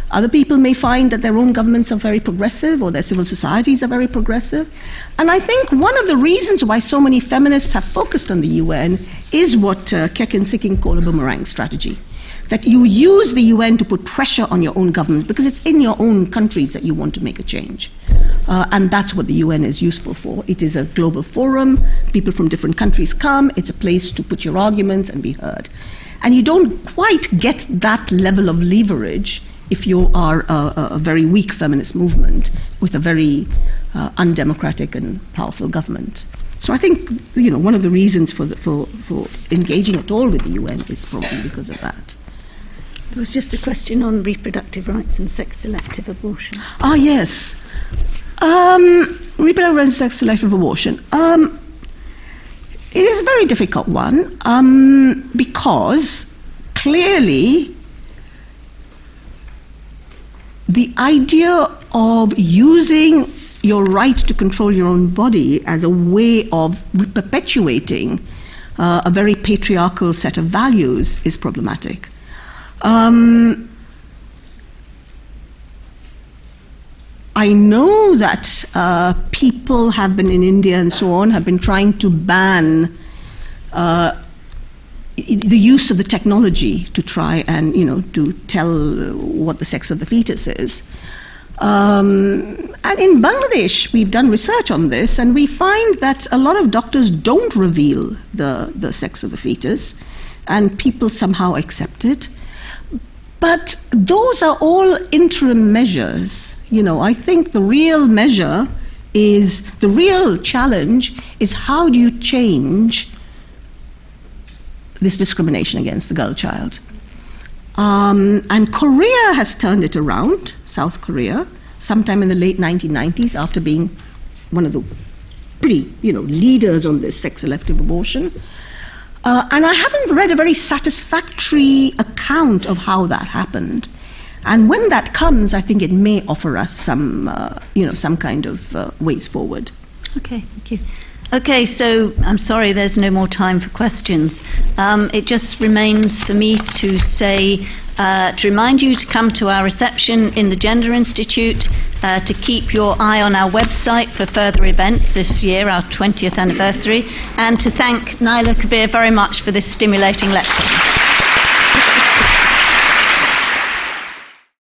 other people may find that their own governments are very progressive or their civil societies are very progressive. And I think one of the reasons why so many feminists have focused on the UN is what uh, Keck and Sikkink called a boomerang strategy. That you use the UN to put pressure on your own government because it's in your own countries that you want to make a change. Uh, and that's what the UN is useful for. It is a global forum. People from different countries come. It's a place to put your arguments and be heard. And you don't quite get that level of leverage if you are a, a very weak feminist movement with a very uh, undemocratic and powerful government. So I think you know one of the reasons for, the, for, for engaging at all with the UN is probably because of that.
There was just a question on reproductive rights and sex-selective abortion.
Ah, yes. Um, reproductive rights and sex-selective abortion. Um, it is a very difficult one um, because clearly the idea of using your right to control your own body as a way of perpetuating uh, a very patriarchal set of values is problematic. Um, I know that uh, people have been in India and so on have been trying to ban uh, the use of the technology to try and you know to tell what the sex of the fetus is. Um, and in Bangladesh, we've done research on this, and we find that a lot of doctors don't reveal the, the sex of the fetus, and people somehow accept it. But those are all interim measures. You know, I think the real measure is the real challenge is how do you change this discrimination against the girl child? Um, and Korea has turned it around, South Korea, sometime in the late 1990s after being one of the pretty, you know, leaders on this sex-selective abortion. Uh, and I haven't read a very satisfactory account of how that happened. And when that comes, I think it may offer us some, uh, you know, some kind of uh, ways forward.
Okay, thank you. Okay, so I'm sorry there's no more time for questions. Um, it just remains for me to say, uh, to remind you to come to our reception in the Gender Institute, uh, to keep your eye on our website for further events this year, our 20th anniversary, and to thank Naila Kabeer very much for this stimulating lecture.